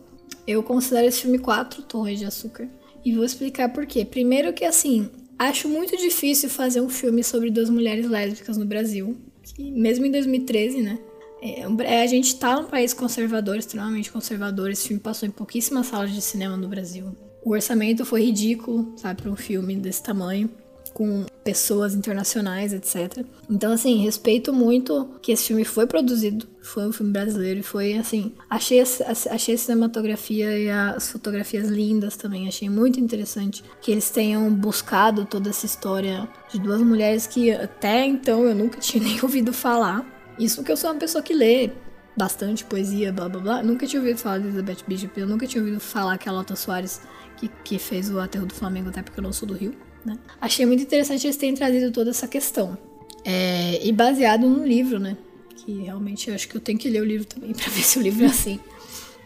Eu considero esse filme 4 torres de açúcar. E vou explicar por quê. Primeiro que, assim, acho muito difícil fazer um filme sobre duas mulheres lésbicas no Brasil. Que, mesmo em 2013, né? É, a gente tá num país conservador, extremamente conservador. Esse filme passou em pouquíssimas salas de cinema no Brasil. O orçamento foi ridículo, sabe, para um filme desse tamanho, com pessoas internacionais, etc. Então, assim, respeito muito que esse filme foi produzido, foi um filme brasileiro e foi, assim, achei a, achei a cinematografia e as fotografias lindas também, achei muito interessante que eles tenham buscado toda essa história de duas mulheres que até então eu nunca tinha nem ouvido falar isso porque eu sou uma pessoa que lê bastante poesia, blá blá blá. Nunca tinha ouvido falar de Elizabeth Bishop, eu nunca tinha ouvido falar que a Lota Soares que, que fez o aterro do Flamengo, até porque eu não sou do Rio, né? Achei muito interessante eles terem trazido toda essa questão. É, e baseado num livro, né? Que realmente eu acho que eu tenho que ler o livro também pra ver se o livro é assim.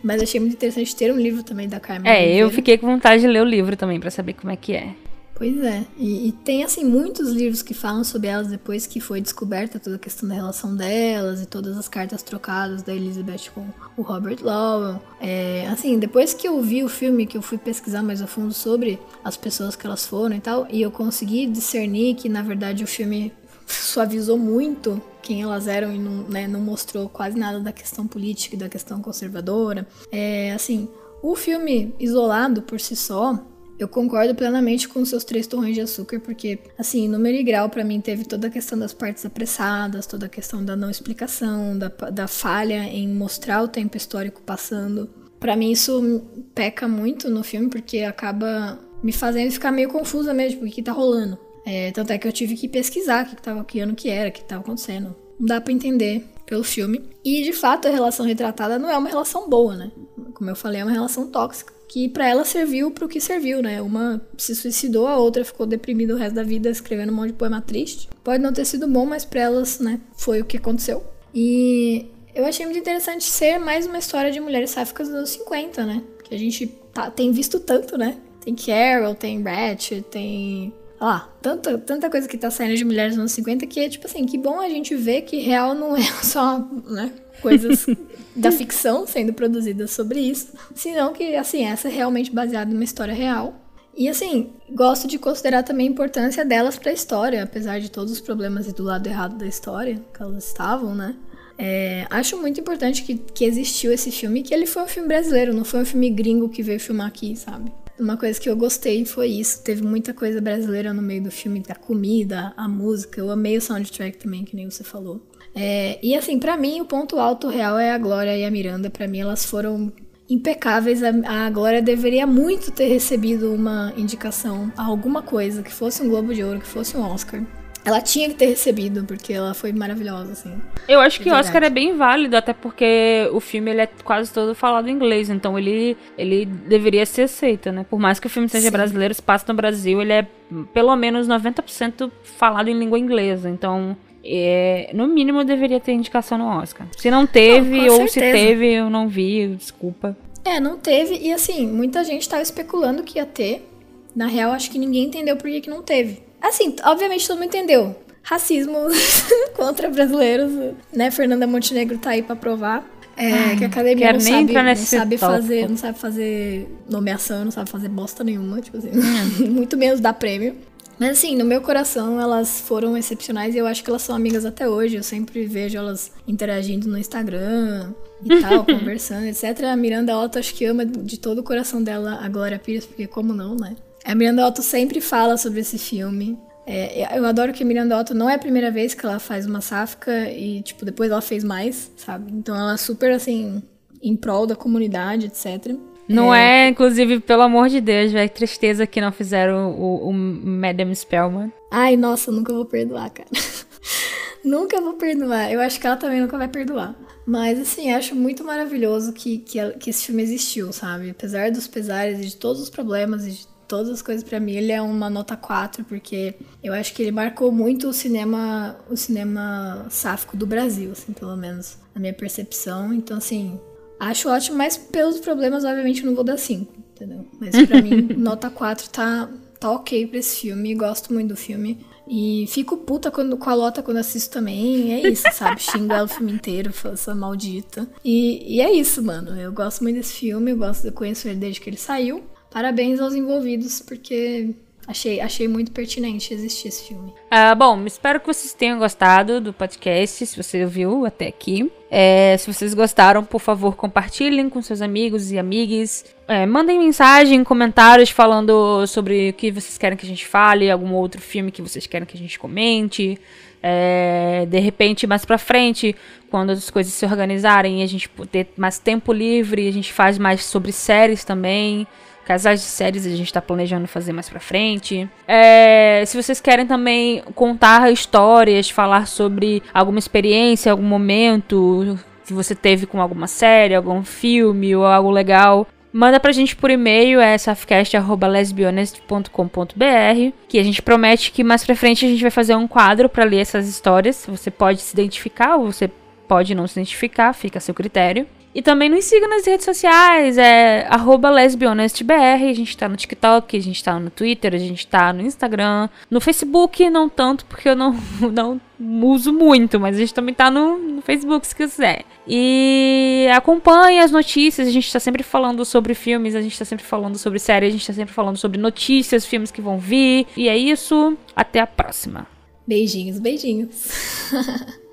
Mas achei muito interessante ter um livro também da Carmen. É, eu Oliveira. fiquei com vontade de ler o livro também, pra saber como é que é. Pois é, e, e tem assim muitos livros que falam sobre elas depois que foi descoberta toda a questão da relação delas e todas as cartas trocadas da Elizabeth com o Robert Lowell. É, assim, depois que eu vi o filme, que eu fui pesquisar mais a fundo sobre as pessoas que elas foram e tal, e eu consegui discernir que na verdade o filme suavizou muito quem elas eram e não, né, não mostrou quase nada da questão política e da questão conservadora. É, assim, o filme isolado por si só, eu concordo plenamente com os seus três torrões de açúcar, porque, assim, número e grau para mim teve toda a questão das partes apressadas, toda a questão da não explicação, da, da falha em mostrar o tempo histórico passando. Para mim isso peca muito no filme, porque acaba me fazendo ficar meio confusa mesmo, porque que tá rolando. É, tanto é que eu tive que pesquisar o que, que, tava, que ano que era, o que tava acontecendo. Não dá para entender pelo filme. E de fato a relação retratada não é uma relação boa, né? Como eu falei, é uma relação tóxica. Que para ela serviu pro que serviu, né? Uma se suicidou, a outra ficou deprimida o resto da vida escrevendo um monte de poema triste. Pode não ter sido bom, mas pra elas, né, foi o que aconteceu. E eu achei muito interessante ser mais uma história de mulheres sáficas dos anos 50, né? Que a gente tá, tem visto tanto, né? Tem Carol, tem Ratchet, tem lá, tanta, tanta coisa que tá saindo de mulheres nos anos 50 que é tipo assim, que bom a gente ver que real não é só, né, coisas da ficção sendo produzidas sobre isso, senão que, assim, essa é realmente baseada numa história real. E assim, gosto de considerar também a importância delas para a história, apesar de todos os problemas e do lado errado da história que elas estavam, né? É, acho muito importante que, que existiu esse filme, que ele foi um filme brasileiro, não foi um filme gringo que veio filmar aqui, sabe? Uma coisa que eu gostei foi isso. Teve muita coisa brasileira no meio do filme, da comida, a música. Eu amei o soundtrack também, que nem você falou. É, e assim, para mim, o ponto alto real é a Glória e a Miranda. Para mim, elas foram impecáveis. A, a Glória deveria muito ter recebido uma indicação a alguma coisa, que fosse um Globo de Ouro, que fosse um Oscar. Ela tinha que ter recebido, porque ela foi maravilhosa, assim. Eu acho que o. Oscar é bem válido, até porque o filme ele é quase todo falado em inglês, então ele, ele deveria ser aceito, né? Por mais que o filme seja Sim. brasileiro, se passa no Brasil, ele é pelo menos 90% falado em língua inglesa, então é, no mínimo deveria ter indicação no Oscar. Se não teve, Não, ou se certeza. teve, eu não vi, desculpa. É, não teve. E assim, muita gente tava especulando que ia ter. Na real, acho que ninguém entendeu por que, que não teve. Assim, obviamente todo mundo entendeu. Racismo contra brasileiros, né? Fernanda Montenegro tá aí pra provar. É, que a academia não sabe, não sabe fazer, não sabe fazer nomeação, não sabe fazer bosta nenhuma, tipo assim, Hum. muito menos dar prêmio. Mas assim, no meu coração elas foram excepcionais e eu acho que elas são amigas até hoje. Eu sempre vejo elas interagindo no Instagram e tal, conversando, etc. A Miranda Otto acho que ama de todo o coração dela a Glória Pires, porque como não, né? A Miranda Otto sempre fala sobre esse filme. É, eu adoro que a Miranda Otto não é a primeira vez que ela faz uma sáfica e, tipo, depois ela fez mais, sabe? Então ela é super, assim, em prol da comunidade, etc. Não é, inclusive, pelo amor de Deus, velho, tristeza que não fizeram o, o Madame Spellman. Ai, nossa, nunca vou perdoar, cara. nunca vou perdoar. Eu acho que ela também nunca vai perdoar. Mas, assim, acho muito maravilhoso que, que, que esse filme existiu, sabe? Apesar dos pesares e de todos os problemas e de todas as coisas, pra mim, ele é uma nota 4, porque eu acho que ele marcou muito o cinema, o cinema sáfico do Brasil, assim, pelo menos, na minha percepção. Então, assim, acho ótimo, mas pelos problemas, obviamente, eu não vou dar 5, entendeu? Mas pra mim, nota 4 tá, tá ok pra esse filme, gosto muito do filme. E fico puta quando, com a Lota quando assisto também. É isso, sabe? Xingo ela o filme inteiro, essa maldita. E, e é isso, mano. Eu gosto muito desse filme, eu gosto, eu conheço ele desde que ele saiu. Parabéns aos envolvidos, porque achei, achei muito pertinente existir esse filme. Ah, bom, espero que vocês tenham gostado do podcast, se você ouviu até aqui. É, se vocês gostaram, por favor, compartilhem com seus amigos e amigas. É, mandem mensagem, comentários falando sobre o que vocês querem que a gente fale, algum outro filme que vocês querem que a gente comente. É, de repente, mais pra frente, quando as coisas se organizarem e a gente ter mais tempo livre, a gente faz mais sobre séries também. Casais de séries a gente tá planejando fazer mais pra frente. É, se vocês querem também contar histórias, falar sobre alguma experiência, algum momento, se você teve com alguma série, algum filme ou algo legal. Manda pra gente por e-mail, é safcast.lesbionest.com.br, que a gente promete que mais pra frente a gente vai fazer um quadro para ler essas histórias. Você pode se identificar ou você pode não se identificar, fica a seu critério. E também nos siga nas redes sociais, é lesbionestbr, a gente tá no TikTok, a gente tá no Twitter, a gente tá no Instagram, no Facebook não tanto, porque eu não, não uso muito, mas a gente também tá no, no Facebook se quiser. E acompanhe as notícias, a gente tá sempre falando sobre filmes, a gente tá sempre falando sobre séries, a gente tá sempre falando sobre notícias, filmes que vão vir. E é isso, até a próxima. Beijinhos, beijinhos.